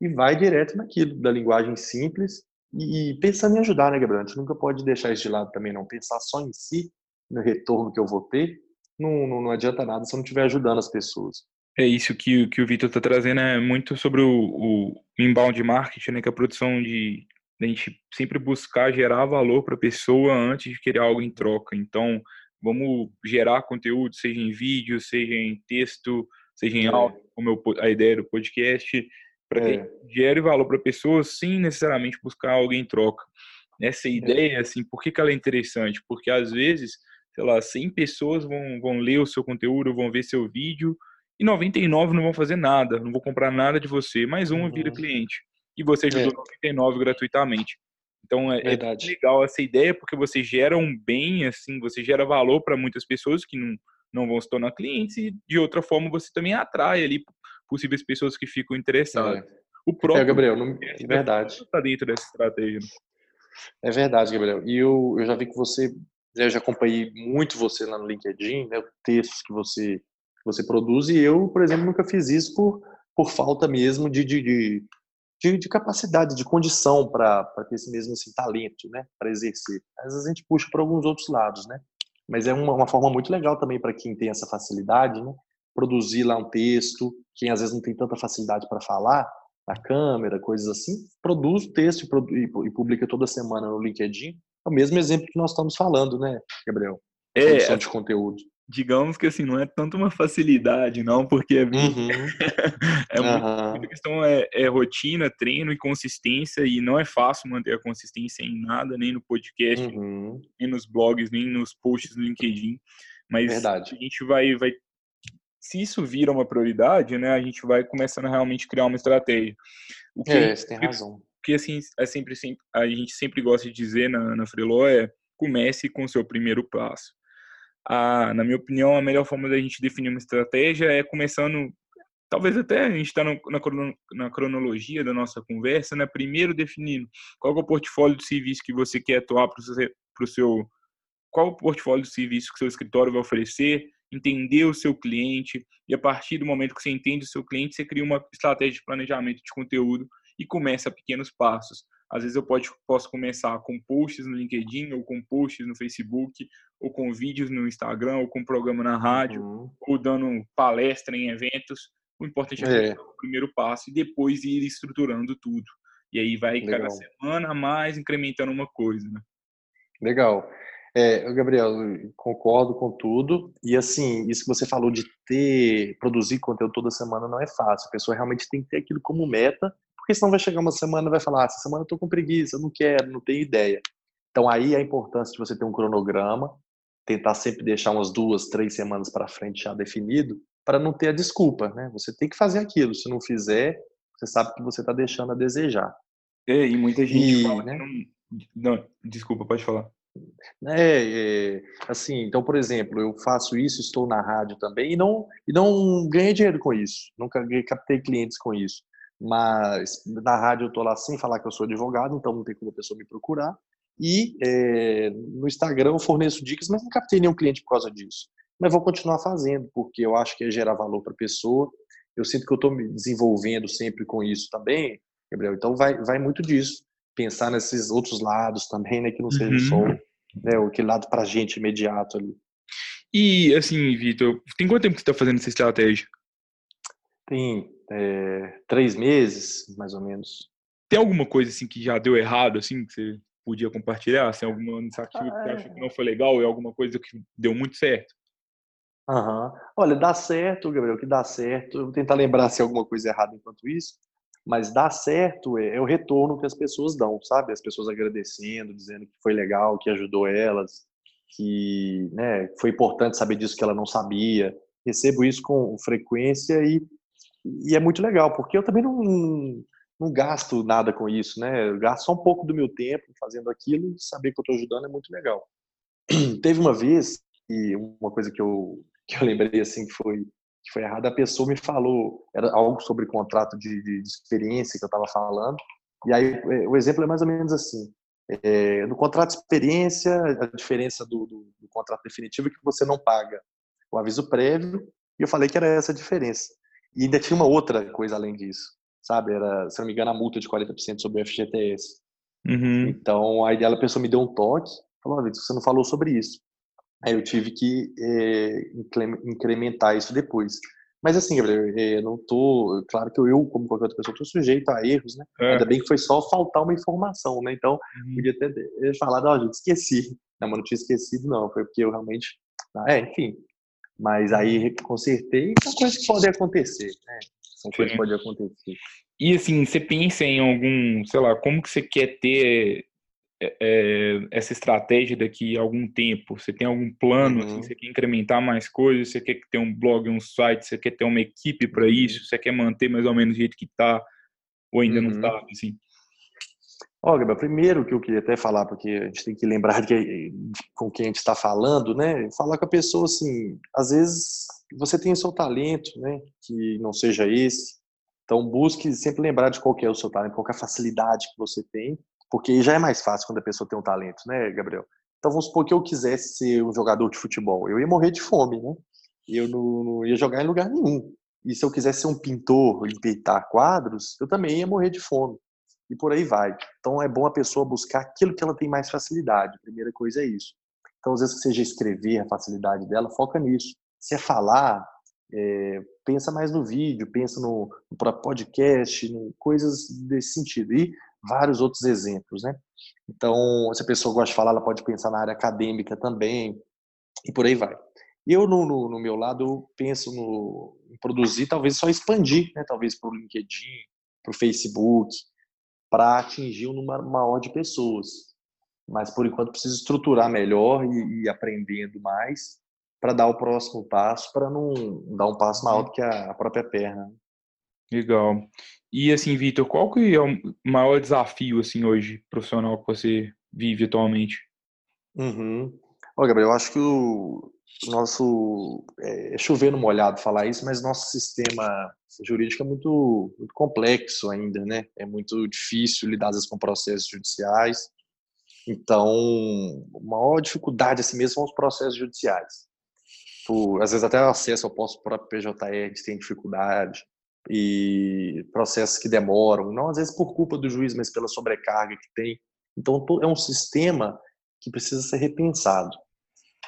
e vai direto naquilo, da linguagem simples e, e pensando em ajudar, né, Gabriel? A gente nunca pode deixar isso de lado também, não. Pensar só em si, no retorno que eu vou ter, não, não, não adianta nada se eu não estiver ajudando as pessoas. É isso que, que o Vitor está trazendo, é muito sobre o, o inbound marketing, né, que é a produção de a gente sempre buscar gerar valor para a pessoa antes de querer algo em troca. Então, vamos gerar conteúdo, seja em vídeo, seja em texto, seja em é. áudio, como a ideia do podcast, para é. que gere valor para a pessoa sem necessariamente buscar alguém em troca. Essa é. ideia, assim, por que, que ela é interessante? Porque às vezes, sei lá, 100 pessoas vão, vão ler o seu conteúdo, vão ver seu vídeo, e 99 não vão fazer nada, não vou comprar nada de você, mais um vira uhum. cliente. E você ajudou é. 99 gratuitamente. Então é, é, legal essa ideia porque você gera um bem, assim, você gera valor para muitas pessoas que não, não vão se tornar clientes e de outra forma você também atrai ali possíveis pessoas que ficam interessadas. É. O próprio é, Gabriel, não... é verdade. Está dentro dessa estratégia. É verdade, Gabriel. E eu, eu já vi que você, eu já acompanhei muito você lá no LinkedIn, né, textos que você você produz, e eu, por exemplo, nunca fiz isso por, por falta mesmo de, de, de, de, de capacidade, de condição para ter esse mesmo assim, talento, né, para exercer. Às vezes a gente puxa para alguns outros lados, né, mas é uma, uma forma muito legal também para quem tem essa facilidade, né, produzir lá um texto, quem às vezes não tem tanta facilidade para falar, na câmera, coisas assim, produz o texto e, e, publica toda semana no LinkedIn. É o mesmo exemplo que nós estamos falando, né, Gabriel? É, Produção de conteúdo digamos que assim, não é tanto uma facilidade, não, porque é, uhum. é uhum. muita questão é, é, rotina, treino e consistência, e não é fácil manter a consistência em nada, nem no podcast, uhum. nem nos blogs, nem nos posts do LinkedIn. Mas Verdade. a gente vai, vai. Se isso vira uma prioridade, né, a gente vai começando a realmente criar uma estratégia. O que, é, você tem razão. O que assim, é sempre, sempre, a gente sempre gosta de dizer na, na Freeló é comece com o seu primeiro passo a, na minha opinião, a melhor forma da gente definir uma estratégia é começando, talvez até a gente está na, na, cronologia da nossa conversa, né? Primeiro definindo qual é o portfólio de serviço que você quer atuar para o seu, qual o portfólio de serviço que seu escritório vai oferecer, entender o seu cliente e a partir do momento que você entende o seu cliente, você cria uma estratégia de planejamento de conteúdo e começa a pequenos passos. Às vezes eu pode, posso começar com posts no LinkedIn, ou com posts no Facebook, ou com vídeos no Instagram, ou com programa na rádio, uhum. ou dando palestra em eventos. O importante é, é. o primeiro passo e depois ir estruturando tudo. E aí vai Legal. cada semana mais incrementando uma coisa. Né? Legal. É, Gabriel, concordo com tudo. E assim, isso que você falou de ter, produzir conteúdo toda semana não é fácil. A pessoa realmente tem que ter aquilo como meta porque senão vai chegar uma semana e vai falar, ah, essa semana eu tô com preguiça, não quero, não tenho ideia. Então aí a importância de você ter um cronograma, tentar sempre deixar umas duas, três semanas para frente já definido, para não ter a desculpa, né? Você tem que fazer aquilo. Se não fizer, você sabe que você está deixando a desejar. É, e muita gente e, fala né? não... não... desculpa, pode falar. É, é, assim, então, por exemplo, eu faço isso, estou na rádio também e não, e não ganhei dinheiro com isso, nunca captei clientes com isso mas na rádio eu estou lá sem falar que eu sou advogado, então não tem como a pessoa me procurar. E é, no Instagram eu forneço dicas, mas não captei nenhum cliente por causa disso. Mas vou continuar fazendo, porque eu acho que é gerar valor para a pessoa. Eu sinto que eu estou me desenvolvendo sempre com isso também, Gabriel. Então vai, vai muito disso. Pensar nesses outros lados também, né? Que não seja uhum. só né, aquele lado para gente imediato ali. E assim, Vitor, tem quanto tempo que você está fazendo essa estratégia? Tem é, três meses, mais ou menos. Tem alguma coisa assim que já deu errado, assim, que você podia compartilhar? Assim, alguma iniciativa ah, que você acha que não foi legal e alguma coisa que deu muito certo? Uhum. Olha, dá certo, Gabriel, que dá certo. Eu vou tentar lembrar se alguma coisa errada enquanto isso. Mas dá certo é, é, o retorno que as pessoas dão, sabe? As pessoas agradecendo, dizendo que foi legal, que ajudou elas, que né, foi importante saber disso que ela não sabia. Recebo isso com frequência e e é muito legal, porque eu também não, não gasto nada com isso, né? Eu gasto só um pouco do meu tempo fazendo aquilo e saber que eu estou ajudando é muito legal. Teve uma vez, e uma coisa que eu, que eu lembrei assim que foi, que foi errada, a pessoa me falou, era algo sobre contrato de, de, experiência que eu estava falando, e aí é, o exemplo é mais ou menos assim. É, no contrato de experiência, a diferença do, do, do contrato definitivo é que você não paga o aviso prévio, e eu falei que era essa a diferença. E ainda tinha uma outra coisa além disso, sabe? Era, se não me engano, a multa de 40% sobre o FGTS. Uhum. Então, aí ela, a pessoa me deu um toque, falou, oh, você não falou sobre isso. Aí eu tive que é, incrementar isso depois. Mas assim, Gabriel, eu não tô. Claro que eu, como qualquer outra pessoa, estou sujeito a erros, né? É. Ainda bem que foi só faltar uma informação, né? Então, uhum. podia ter falado, ó, oh, gente, esqueci. Não, mas não tinha esquecido, não. Foi porque eu realmente. Ah, é, enfim. Mas aí consertei, são coisas que podem acontecer, né? São coisas que podem acontecer. E assim, você pensa em algum, sei lá, como que você quer ter é, é, essa estratégia daqui a algum tempo? Você tem algum plano? Assim, uhum. Assim, você quer incrementar mais coisas? Você quer ter um blog, um site? Você quer ter uma equipe para uhum. isso? Você quer manter mais ou menos do jeito que está? Ou ainda uhum. não está? Assim? Ó, Gabriel, primeiro que eu queria até falar, porque a gente tem que lembrar que, com quem a gente está falando, né? Falar com a pessoa assim, às vezes você tem o seu talento, né? Que não seja esse. Então busque sempre lembrar de qual é o seu talento, qual é a facilidade que você tem porque já é mais fácil quando a pessoa tem um talento, né, Gabriel? Então vamos supor que eu quisesse ser um jogador de futebol, eu ia morrer de fome, né? Eu não, não ia jogar em lugar nenhum. E se eu quisesse ser um pintor, enfeitar quadros, eu também ia morrer de fome. E por aí vai. Então é bom a pessoa buscar aquilo que ela tem mais facilidade. A primeira coisa é isso. Então, às vezes, que seja escrever, a facilidade dela, foca nisso. Se é falar, é, pensa mais no vídeo, pensa no, no podcast, em coisas desse sentido. E vários outros exemplos, né? Então, se a pessoa gosta de falar, ela pode pensar na área acadêmica também, e por aí vai. Eu, no, no, no meu lado, penso no, em produzir, talvez só expandir, né? Talvez para o LinkedIn, para o Facebook, para atingir um número maior de pessoas. Mas, por enquanto, preciso estruturar melhor e, e aprendendo mais para dar o próximo passo, para não dar um passo maior do que a, a própria perna. Legal. E assim, Vitor, qual que é o maior desafio assim hoje profissional que você vive atualmente? Uhum. Olha, Gabriel, eu acho que o nosso é, é chover no molhado falar isso, mas nosso sistema jurídico é muito, muito complexo ainda, né? É muito difícil lidar vezes com processos judiciais. Então, a maior dificuldade assim mesmo são os processos judiciais. Por, às vezes até o acesso ao próprio PJE tem dificuldade e processos que demoram, não às vezes por culpa do juiz, mas pela sobrecarga que tem. Então, é um sistema que precisa ser repensado.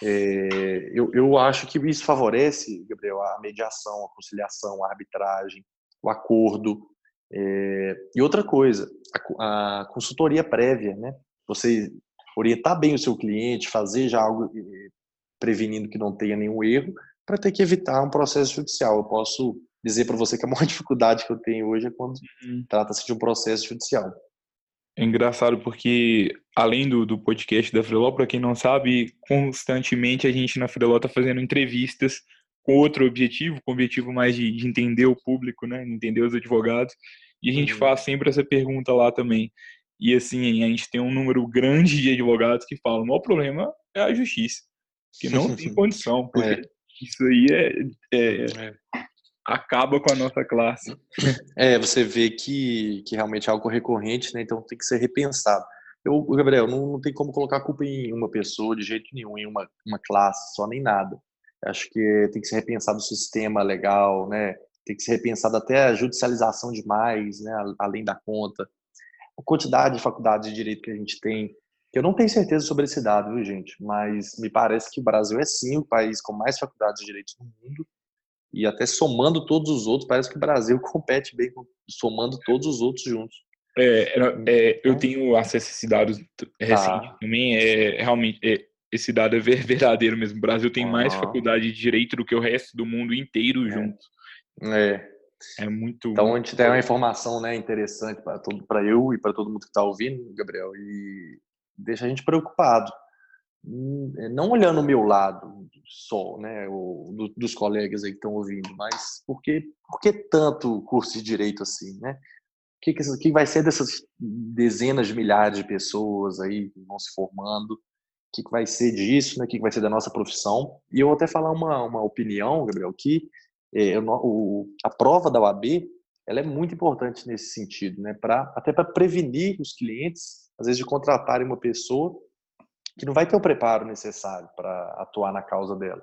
É, eu, eu acho que isso favorece, Gabriel, a mediação, a conciliação, a arbitragem, o acordo. É, e outra coisa, a, a, consultoria prévia, né? Você orientar bem o seu cliente, fazer já algo prevenindo que não tenha nenhum erro, para ter que evitar um processo judicial. Eu posso dizer para você que a maior dificuldade que eu tenho hoje é quando uhum. trata-se de um processo judicial. É engraçado porque, além do, do podcast da Freeló, para quem não sabe, constantemente a gente na Freeló está fazendo entrevistas com outro objetivo, com o objetivo mais de, de, entender o público, né, entender os advogados, e a gente uhum. faz sempre essa pergunta lá também. E assim, a gente tem um número grande de advogados que falam: o maior problema é a justiça, que não tem condição, porque é. isso aí é, é, é acaba com a nossa classe. É, você vê que, que realmente é algo recorrente, né? Então tem que ser repensado. Eu, Gabriel, não, não tem como colocar a culpa em uma pessoa de jeito nenhum, em uma, uma classe só, nem nada. Acho que tem que ser repensado o sistema legal, né? Tem que ser repensado até a judicialização demais, né? Além da conta. A quantidade de faculdades de direito que a gente tem. Eu não tenho certeza sobre esse dado, viu, gente? Mas me parece que o Brasil é sim o país com mais faculdades de direito no mundo e até somando todos os outros, parece que o Brasil compete bem somando todos os outros juntos. É, é, eu tenho acesso a esses dados recentes ah. também, é, realmente, é, esse dado é verdadeiro mesmo. O Brasil tem ah. mais faculdade de direito do que o resto do mundo inteiro é. junto. É. É muito. Então a gente tem uma informação né, interessante para eu e para todo mundo que está ouvindo, Gabriel, e deixa a gente preocupado. Hum, é, não olhando o meu lado só, né, do, dos colegas aí que estão ouvindo, mas por que, por que tanto curso de direito assim, né? O que, que, que vai ser dessas dezenas de milhares de pessoas aí que vão se formando? O que, que vai ser disso, né? O que, que vai ser da nossa profissão? E eu vou até falar uma, uma opinião, Gabriel, que é, o, a prova da OAB ela é muito importante nesse sentido, né? Pra, até para prevenir os clientes, às vezes, de contratarem uma pessoa que não vai ter o preparo necessário para atuar na causa dela.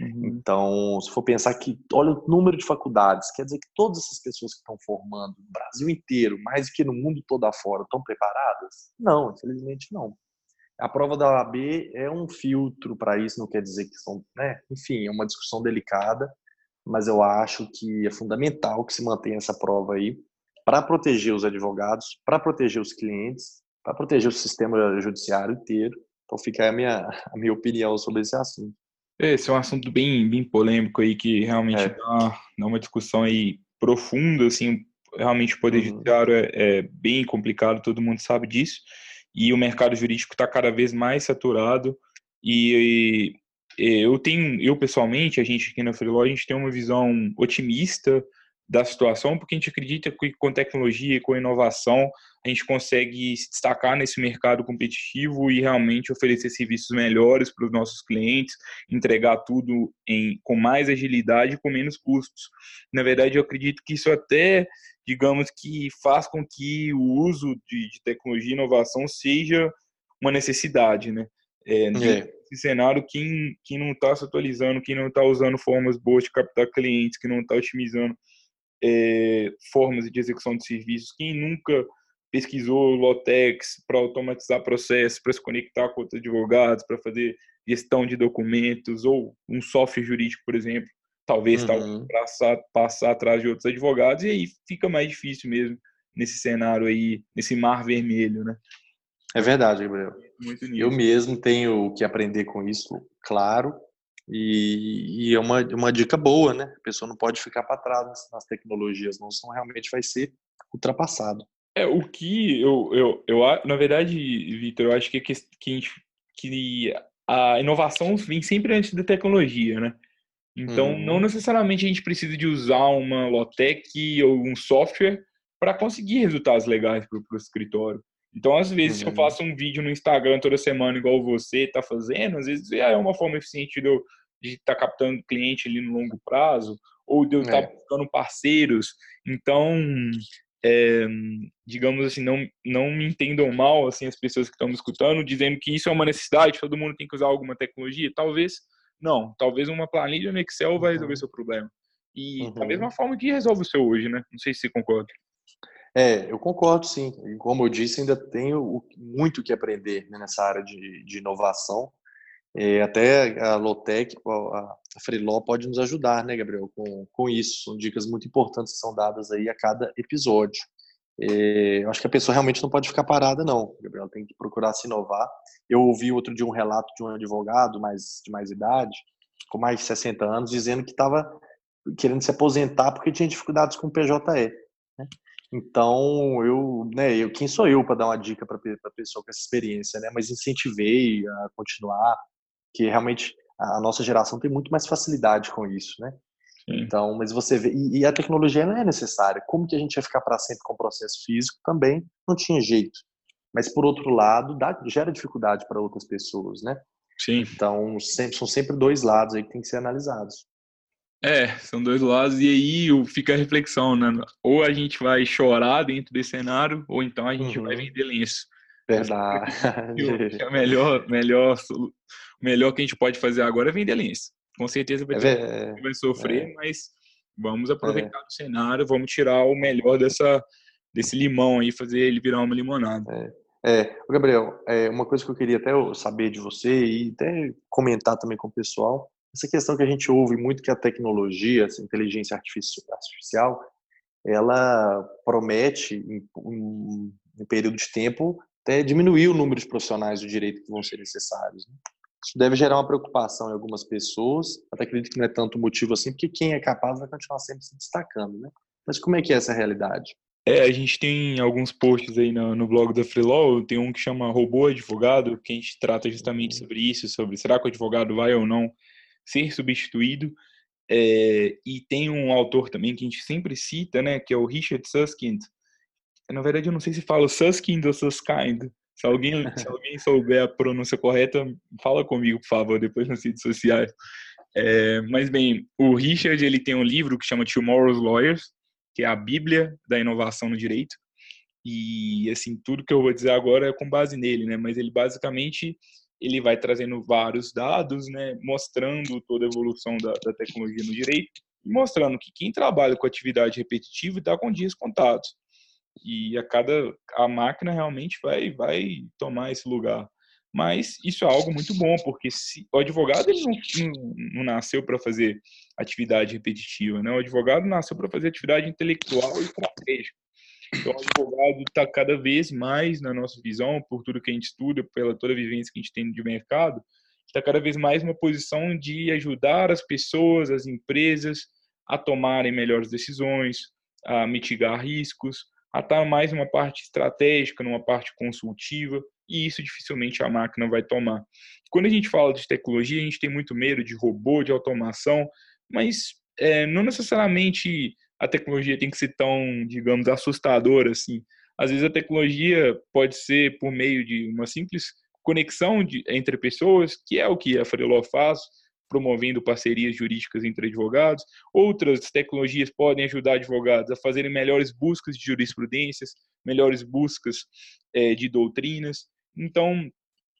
Uhum. Então, se for pensar que, olha o número de faculdades, quer dizer que todas essas pessoas que estão formando no Brasil inteiro, mais do que no mundo todo afora, estão preparadas? Não, infelizmente não. A prova da OAB é um filtro para isso, não quer dizer que são, né? Enfim, é uma discussão delicada, mas eu acho que é fundamental que se mantenha essa prova aí para proteger os advogados, para proteger os clientes, para proteger o sistema judiciário inteiro. Então fica aí a minha, a minha opinião sobre esse assunto. Esse é um assunto bem, bem polêmico aí, que realmente é. dá, dá uma discussão aí profunda, assim, realmente o poder uhum. judiciário é, é, bem complicado, todo mundo sabe disso, e o mercado jurídico está cada vez mais saturado, e, e, eu tenho, eu pessoalmente, a gente aqui na Freeló, a gente tem uma visão otimista da situação, porque a gente acredita que com tecnologia e com inovação a gente consegue se destacar nesse mercado competitivo e realmente oferecer serviços melhores para os nossos clientes, entregar tudo em, com mais agilidade e com menos custos. Na verdade, eu acredito que isso até, digamos que faz com que o uso de, de tecnologia e inovação seja uma necessidade, né? É, é. cenário, quem, quem não está se atualizando, quem não está usando formas boas de captar clientes, que não está otimizando é, formas de execução de serviços. Quem nunca pesquisou Lotex para automatizar processos, para se conectar com outros advogados, para fazer gestão de documentos ou um software jurídico, por exemplo, talvez uhum. passar, passar atrás de outros advogados e aí fica mais difícil mesmo nesse cenário aí, nesse mar vermelho, né? É verdade, Gabriel. Eu mesmo tenho que aprender com isso, claro, e, e, é uma, uma dica boa, né? A pessoa não pode ficar para trás nas, nas, tecnologias, não senão realmente vai ser ultrapassado. É, o que eu, eu, eu na verdade, Vitor, eu acho que, que, que a inovação vem sempre antes da tecnologia, né? Então, não uhum. necessariamente a gente precisa de usar uma Lotec ou um software para conseguir resultados legais para o escritório. Então, às vezes, uhum. se eu uhum. faço um vídeo no Instagram toda semana, igual você está fazendo, às vezes é uma forma eficiente de eu estar tá captando cliente ali no longo prazo, ou de eu estar tá é. buscando parceiros. Então, é, digamos assim, não, não me entendam mal, assim, as pessoas que estão me escutando, dizendo que isso é uma necessidade, todo mundo tem que usar alguma tecnologia. Talvez não, talvez uma planilha no Excel vai resolver uhum. seu problema. E uhum. da mesma forma que resolve o seu hoje, né? Não sei se você concorda. É, eu concordo sim. E como eu disse, ainda tenho muito que aprender né, nessa área de, de inovação. É, até a Lotec, a Freeló pode nos ajudar, né, Gabriel, com, com isso. São dicas muito importantes que são dadas aí a cada episódio. É, eu acho que a pessoa realmente não pode ficar parada, não. Gabriel tem que procurar se inovar. Eu ouvi outro dia um relato de um advogado mais, de mais idade, com mais de 60 anos, dizendo que estava querendo se aposentar porque tinha dificuldades com o PJE. Né? Então, eu, né, eu, quem sou eu para dar uma dica para a pessoa com essa experiência, né? Mas incentivei a continuar, que realmente a nossa geração tem muito mais facilidade com isso, né? Sim. Então, mas você vê, e, e, a tecnologia não é necessária. Como que a gente ia ficar para sempre com o processo físico? Também não tinha jeito. Mas por outro lado, dá, gera dificuldade para outras pessoas, né? Sim. Então, sempre, são sempre dois lados aí que tem que ser analisados. É, são dois lados, e aí fica a reflexão, né? Ou a gente vai chorar dentro desse cenário, ou então a gente uhum. vai vender lenço. Verdade. É o melhor, melhor, melhor que a gente pode fazer agora é vender lenço. Com certeza vai, ter, é, vai sofrer, é. mas vamos aproveitar é. o cenário, vamos tirar o melhor dessa, desse limão aí, fazer ele virar uma limonada. É. É, Gabriel, é, uma coisa que eu queria até saber de você e até comentar também com o pessoal essa questão que a gente ouve muito que a tecnologia, essa inteligência artificial, ela promete, em um, período de tempo, até diminuir o número de profissionais do direito que vão ser necessários. Né? Isso deve gerar uma preocupação em algumas pessoas, até acredito que não é tanto motivo assim, porque quem é capaz vai continuar sempre se destacando, né? Mas como é que é essa realidade? É, a gente tem alguns posts aí no, no blog da Freelaw, tem um que chama Robô Advogado, que a gente trata justamente sobre isso, sobre será que o advogado vai ou não ser substituído. É, e tem um autor também que a gente sempre cita, né, que é o Richard Susskind. Na verdade, eu não sei se fala Susskind ou Susskind. Se alguém, se alguém souber a pronúncia correta, fala comigo, por favor, depois nas redes sociais. É, mas bem, o Richard ele tem um livro que chama Tomorrow's Lawyers, que é a Bíblia da inovação no direito. E assim, tudo que eu vou dizer agora é com base nele, né? Mas ele basicamente ele vai trazendo vários dados, né, mostrando toda a evolução da, da tecnologia no direito e mostrando que quem trabalha com atividade repetitiva está com dias contados. E a cada a máquina realmente vai vai tomar esse lugar. Mas isso é algo muito bom, porque se, o advogado ele não, não, não nasceu para fazer atividade repetitiva. Né? O advogado nasceu para fazer atividade intelectual e estratégica. Então, o advogado está cada vez mais, na nossa visão, por tudo que a gente estuda, pela toda a vivência que a gente tem de mercado, está cada vez mais uma posição de ajudar as pessoas, as empresas a tomarem melhores decisões, a mitigar riscos, a estar mais numa parte estratégica, numa parte consultiva, e isso dificilmente a máquina vai tomar. Quando a gente fala de tecnologia, a gente tem muito medo de robô, de automação, mas é, não necessariamente a tecnologia tem que ser tão, digamos, assustadora assim. Às vezes a tecnologia pode ser por meio de uma simples conexão de, entre pessoas, que é o que a Freeló faz, promovendo parcerias jurídicas entre advogados. Outras tecnologias podem ajudar advogados a fazerem melhores buscas de jurisprudências, melhores buscas é, de doutrinas. Então,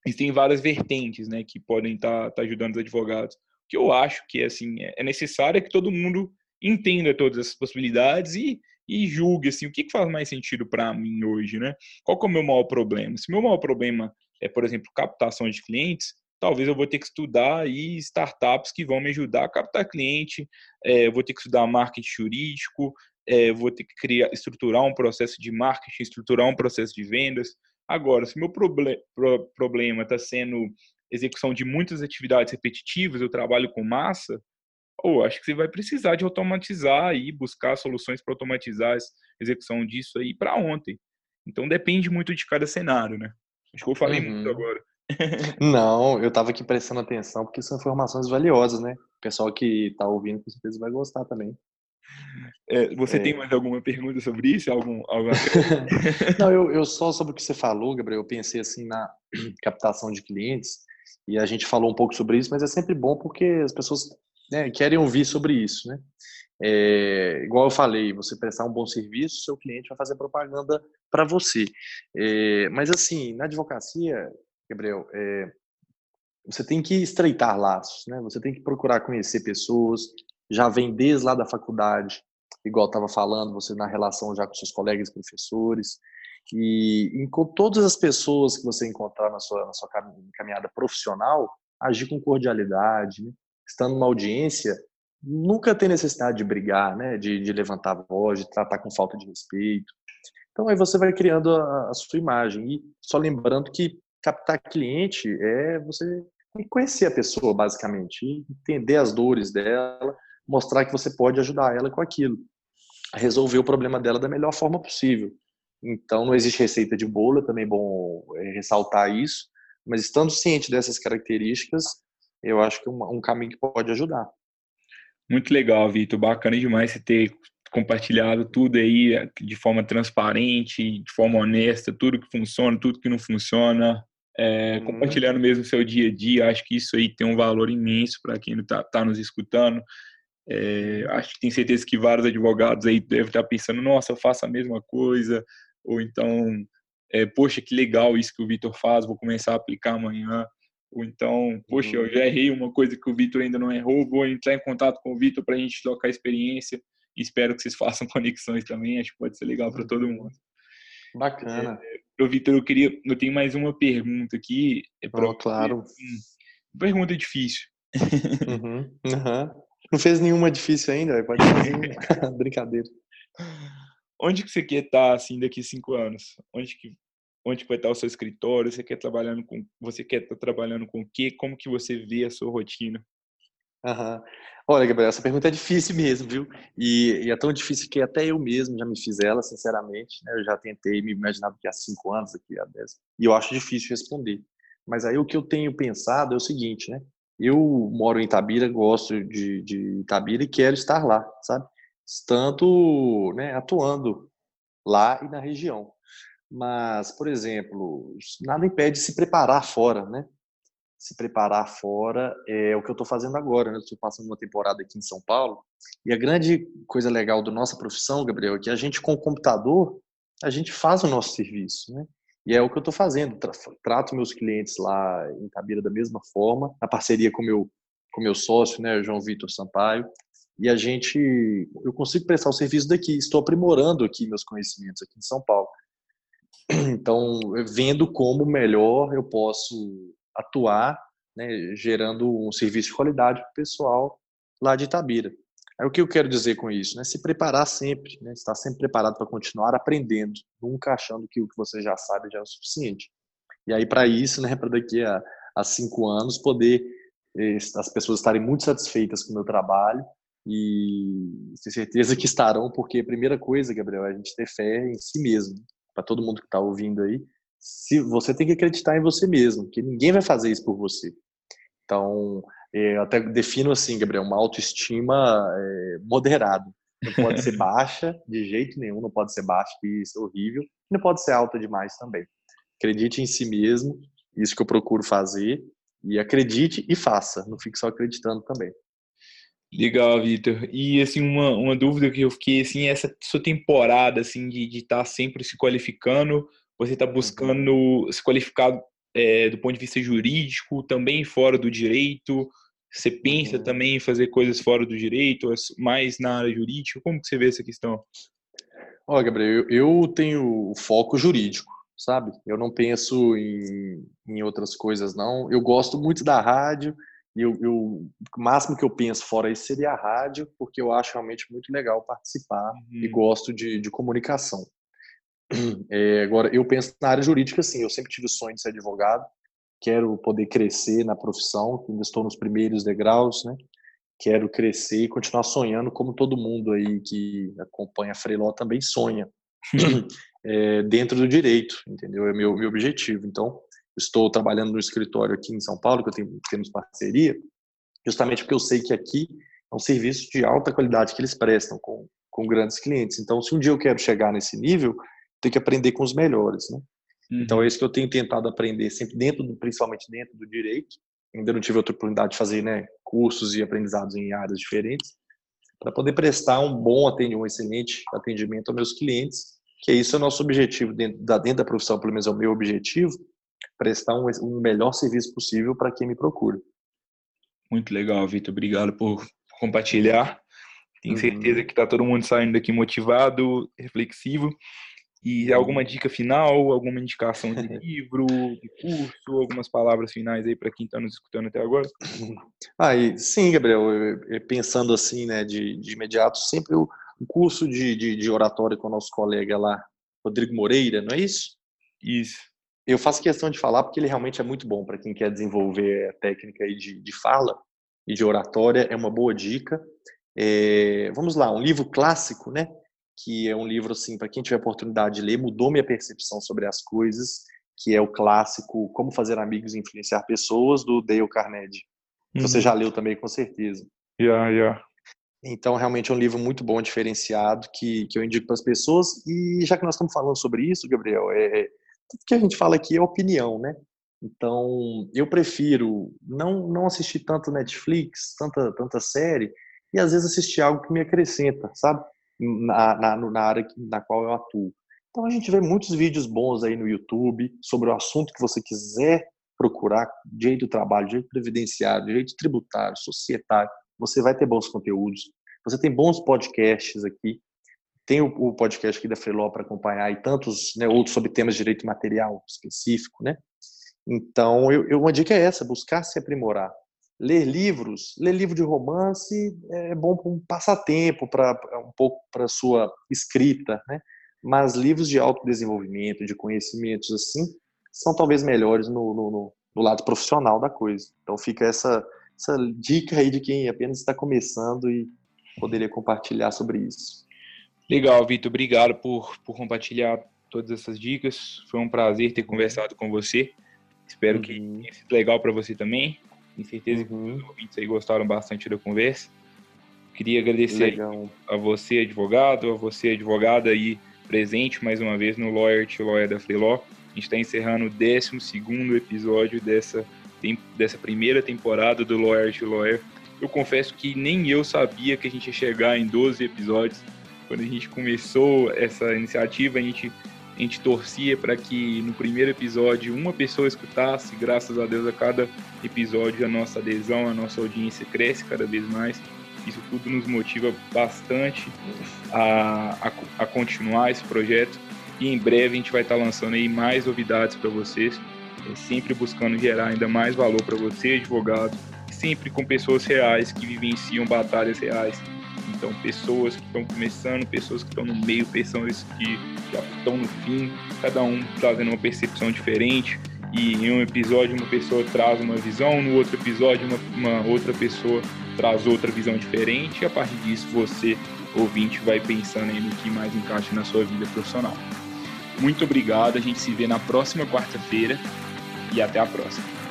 existem várias vertentes né, que podem estar tá, tá ajudando os advogados. O que eu acho que assim, é, é necessário que todo mundo entenda todas essas possibilidades e, e julgue assim, o que, que faz mais sentido para mim hoje. Né? Qual é o meu maior problema? Se o meu maior problema é, por exemplo, captação de clientes, talvez eu vou ter que estudar aí startups que vão me ajudar a captar cliente, é, vou ter que estudar marketing jurídico, é, vou ter que criar, estruturar um processo de marketing, estruturar um processo de vendas. Agora, se meu proble pro problema está sendo execução de muitas atividades repetitivas, eu trabalho com massa, ou acho que você vai precisar de automatizar e buscar soluções para automatizar a execução disso aí para ontem. Então depende muito de cada cenário, né? Acho que eu falei uhum. muito agora. Não, eu estava aqui prestando atenção porque são informações valiosas, né? O pessoal que está ouvindo com certeza vai gostar também. É, você é... tem mais alguma pergunta sobre isso? Algum, alguma... Não, eu, eu só sobre o que você falou, Gabriel, eu pensei assim na captação de clientes e a gente falou um pouco sobre isso, mas é sempre bom porque as pessoas né, querem ouvir sobre isso, né? É, igual eu falei, você prestar um bom serviço, seu cliente vai fazer propaganda para você. É, mas assim, na advocacia, Gabriel, é, você tem que estreitar laços, né? Você tem que procurar conhecer pessoas, já vem desde lá da faculdade, igual estava falando, você na relação já com seus colegas professores, e, com todas as pessoas que você encontrar na sua, na sua caminhada profissional, agir com cordialidade, né? estando numa audiência, nunca tem necessidade de brigar, né? De, de, levantar a voz, de tratar com falta de respeito. Então aí você vai criando a, a sua imagem e só lembrando que captar cliente é você conhecer a pessoa basicamente, entender as dores dela, mostrar que você pode ajudar ela com aquilo, resolver o problema dela da melhor forma possível. Então não existe receita de bolo, é também bom é, ressaltar isso, mas estando ciente dessas características, eu acho que é um, um caminho que pode ajudar. Muito legal, Vitor. Bacana demais você ter compartilhado tudo aí eh, de forma transparente, de forma honesta, tudo que funciona, tudo que não funciona, é, uhum. compartilhando mesmo seu dia a dia. Acho que isso aí tem um valor imenso para quem está tá nos escutando. É, acho que tem certeza que vários advogados aí devem estar pensando, nossa, eu faço a mesma coisa, ou então, é, poxa, que legal isso que o Vitor faz, vou começar a aplicar amanhã. Ou então, poxa, eu uhum. já errei uma coisa que o Vitor ainda não errou, vou entrar em contato com o Vitor para a gente trocar experiência. Espero que vocês façam conexões também, acho que pode ser legal para todo mundo. Bacana. É, Vitor, eu queria, eu tenho mais uma pergunta aqui. É pra, oh, claro. Hum, pergunta difícil. Uhum, uhum. Não fez nenhuma difícil ainda, pode fazer brincadeira. Onde que você quer estar assim daqui a cinco anos? Onde que onde vai estar o seu escritório, você quer trabalhando com, você quer estar trabalhando com o quê, como que você vê a sua rotina? Uhum. Olha, Gabriel, essa pergunta é difícil mesmo, viu? E, e, é tão difícil que até eu mesmo já me fiz ela, sinceramente. Né? Eu já tentei me imaginar daqui a cinco anos, daqui a dez, e eu acho difícil responder. Mas aí o que eu tenho pensado é o seguinte, né? Eu moro em Itabira, gosto de, de Itabira e quero estar lá, sabe? Tanto né, atuando lá e na região. Mas, por exemplo, nada impede de se preparar fora, né? Se preparar fora é o que eu estou fazendo agora, né? Estou passando uma temporada aqui em São Paulo e a grande coisa legal da nossa profissão, Gabriel, é que a gente com o computador a gente faz o nosso serviço, né? E é o que eu estou fazendo. Trato meus clientes lá em Tabira da mesma forma, na parceria com meu com meu sócio, né, João Vitor Sampaio. E a gente, eu consigo prestar o serviço daqui. Estou aprimorando aqui meus conhecimentos aqui em São Paulo. Então, vendo como melhor eu posso atuar, né, gerando um serviço de qualidade para o pessoal lá de Itabira. Aí o que eu quero dizer com isso? Né? Se preparar sempre, né? estar sempre preparado para continuar aprendendo, nunca achando que o que você já sabe já é o suficiente. E aí, para isso, né, para daqui a, a cinco anos, poder eh, as pessoas estarem muito satisfeitas com o meu trabalho e ter certeza que estarão, porque a primeira coisa, Gabriel, é a gente ter fé em si mesmo. Para todo mundo que está ouvindo aí, se você tem que acreditar em você mesmo, que ninguém vai fazer isso por você. Então, eh, eu até defino assim, Gabriel, uma autoestima é, moderada. Não pode ser baixa de jeito nenhum, não pode ser baixa, que isso é horrível, não pode ser alta demais também. Acredite em si mesmo, isso que eu procuro fazer, e acredite e faça, não fique só acreditando também. Legal, Vitor. E assim, uma, uma dúvida que eu fiquei, assim, essa sua temporada, assim, de estar tá sempre se qualificando, você está buscando uhum. se qualificar é, do ponto de vista jurídico, também fora do direito, você pensa uhum. também em fazer coisas fora do direito, mais na área jurídica? Como que você vê essa questão? Olha, Gabriel, eu tenho foco jurídico sabe? Eu não penso em, em outras coisas, não. Eu gosto muito da rádio e o máximo que eu penso fora isso seria a rádio, porque eu acho realmente muito legal participar uhum. e gosto de, de comunicação. É, agora, eu penso na área jurídica, sim. Eu sempre tive o sonho de ser advogado, quero poder crescer na profissão, ainda estou nos primeiros degraus, né? Quero crescer e continuar sonhando, como todo mundo aí que acompanha a Freiló também sonha. é, dentro do direito, entendeu? É meu, meu objetivo. Então, estou trabalhando no escritório aqui em São Paulo, que eu tenho, temos parceria, justamente porque eu sei que aqui é um serviço de alta qualidade que eles prestam com, com grandes clientes. Então, se um dia eu quero chegar nesse nível, tenho que aprender com os melhores, né? Uhum. Então, é isso que eu tenho tentado aprender sempre dentro, do, principalmente dentro do direito. Ainda não tive outra oportunidade de fazer, né, cursos e aprendizados em áreas diferentes, para poder prestar um bom atendimento, um excelente atendimento aos meus clientes que é isso é o nosso objetivo dentro da, dentro da profissão, pelo menos é o meu objetivo, prestar um, um melhor serviço possível para quem me procura. Muito legal, Vitor. Obrigado por compartilhar. Tenho uhum. certeza que está todo mundo saindo daqui motivado, reflexivo. E alguma dica final, alguma indicação de livro, de curso, algumas palavras finais aí para quem está nos escutando até agora? Ah, e, sim, Gabriel. Pensando assim, né, de, de imediato, sempre o, um curso de, de, de oratória com o nosso colega lá, Rodrigo Moreira, não é isso? Isso. Eu faço questão de falar porque ele realmente é muito bom para quem quer desenvolver a técnica aí de, de fala e de oratória, é uma boa dica. É, vamos lá, um livro clássico, né? Que é um livro, assim, para quem tiver oportunidade de ler, mudou minha percepção sobre as coisas, que é o clássico Como Fazer Amigos e Influenciar Pessoas, do Dale Carnegie. Uhum. Você já leu também, com certeza. Yeah. Yeah. Então, realmente é um livro muito bom, diferenciado, que, que eu indico para as pessoas. E já que nós estamos falando sobre isso, Gabriel, é, tudo que a gente fala aqui é opinião, né? Então, eu prefiro não, não assistir tanto Netflix, tanta, tanta série, e às vezes assistir algo que me acrescenta, sabe? Na, na, na área na qual eu atuo. Então, a gente vê muitos vídeos bons aí no YouTube sobre o assunto que você quiser procurar, direito do trabalho, direito previdenciário, direito tributário, societário você vai ter bons conteúdos. Você tem bons podcasts aqui. Tem o, o podcast aqui da Freeló para acompanhar e tantos né, outros sobre temas de direito material específico, né? Então, eu, eu, uma dica é essa, buscar se aprimorar. Ler livros, ler livro de romance é bom para um passatempo, para um pouco para sua escrita, né? Mas livros de autodesenvolvimento, de conhecimentos assim, são talvez melhores no, no, no lado profissional da coisa. Então fica essa essa dica aí de quem apenas está começando e poderia compartilhar sobre isso. Legal, Vitor. Obrigado por, por compartilhar todas essas dicas. Foi um prazer ter conversado com você. Espero uhum. que tenha sido legal para você também. Tenho certeza uhum. que os ouvintes aí gostaram bastante da conversa. Queria agradecer legal. a você, advogado, a você, advogada aí presente mais uma vez no Lawyer to Lawyer da Freeló. A gente está encerrando o 12 episódio dessa dessa primeira temporada do Lawyer to Lawyer. Eu confesso que nem eu sabia que a gente ia chegar em 12 episódios. Quando a gente começou essa iniciativa, a gente, a gente torcia para que no primeiro episódio uma pessoa escutasse. Graças a Deus, a cada episódio a nossa adesão, a nossa audiência cresce cada vez mais. Isso tudo nos motiva bastante a, a, a continuar esse projeto. E em breve a gente vai estar lançando aí mais novidades para vocês sempre buscando gerar ainda mais valor para você, advogado, sempre com pessoas reais que vivenciam batalhas reais. Então, pessoas que estão começando, pessoas que estão no meio, pessoas que já estão no fim, cada um trazendo uma percepção diferente. E em um episódio uma pessoa traz uma visão, no outro episódio uma, uma outra pessoa traz outra visão diferente. E a partir disso você, ouvinte, vai pensando no que mais encaixa na sua vida profissional. Muito obrigado, a gente se vê na próxima quarta-feira e até a próxima.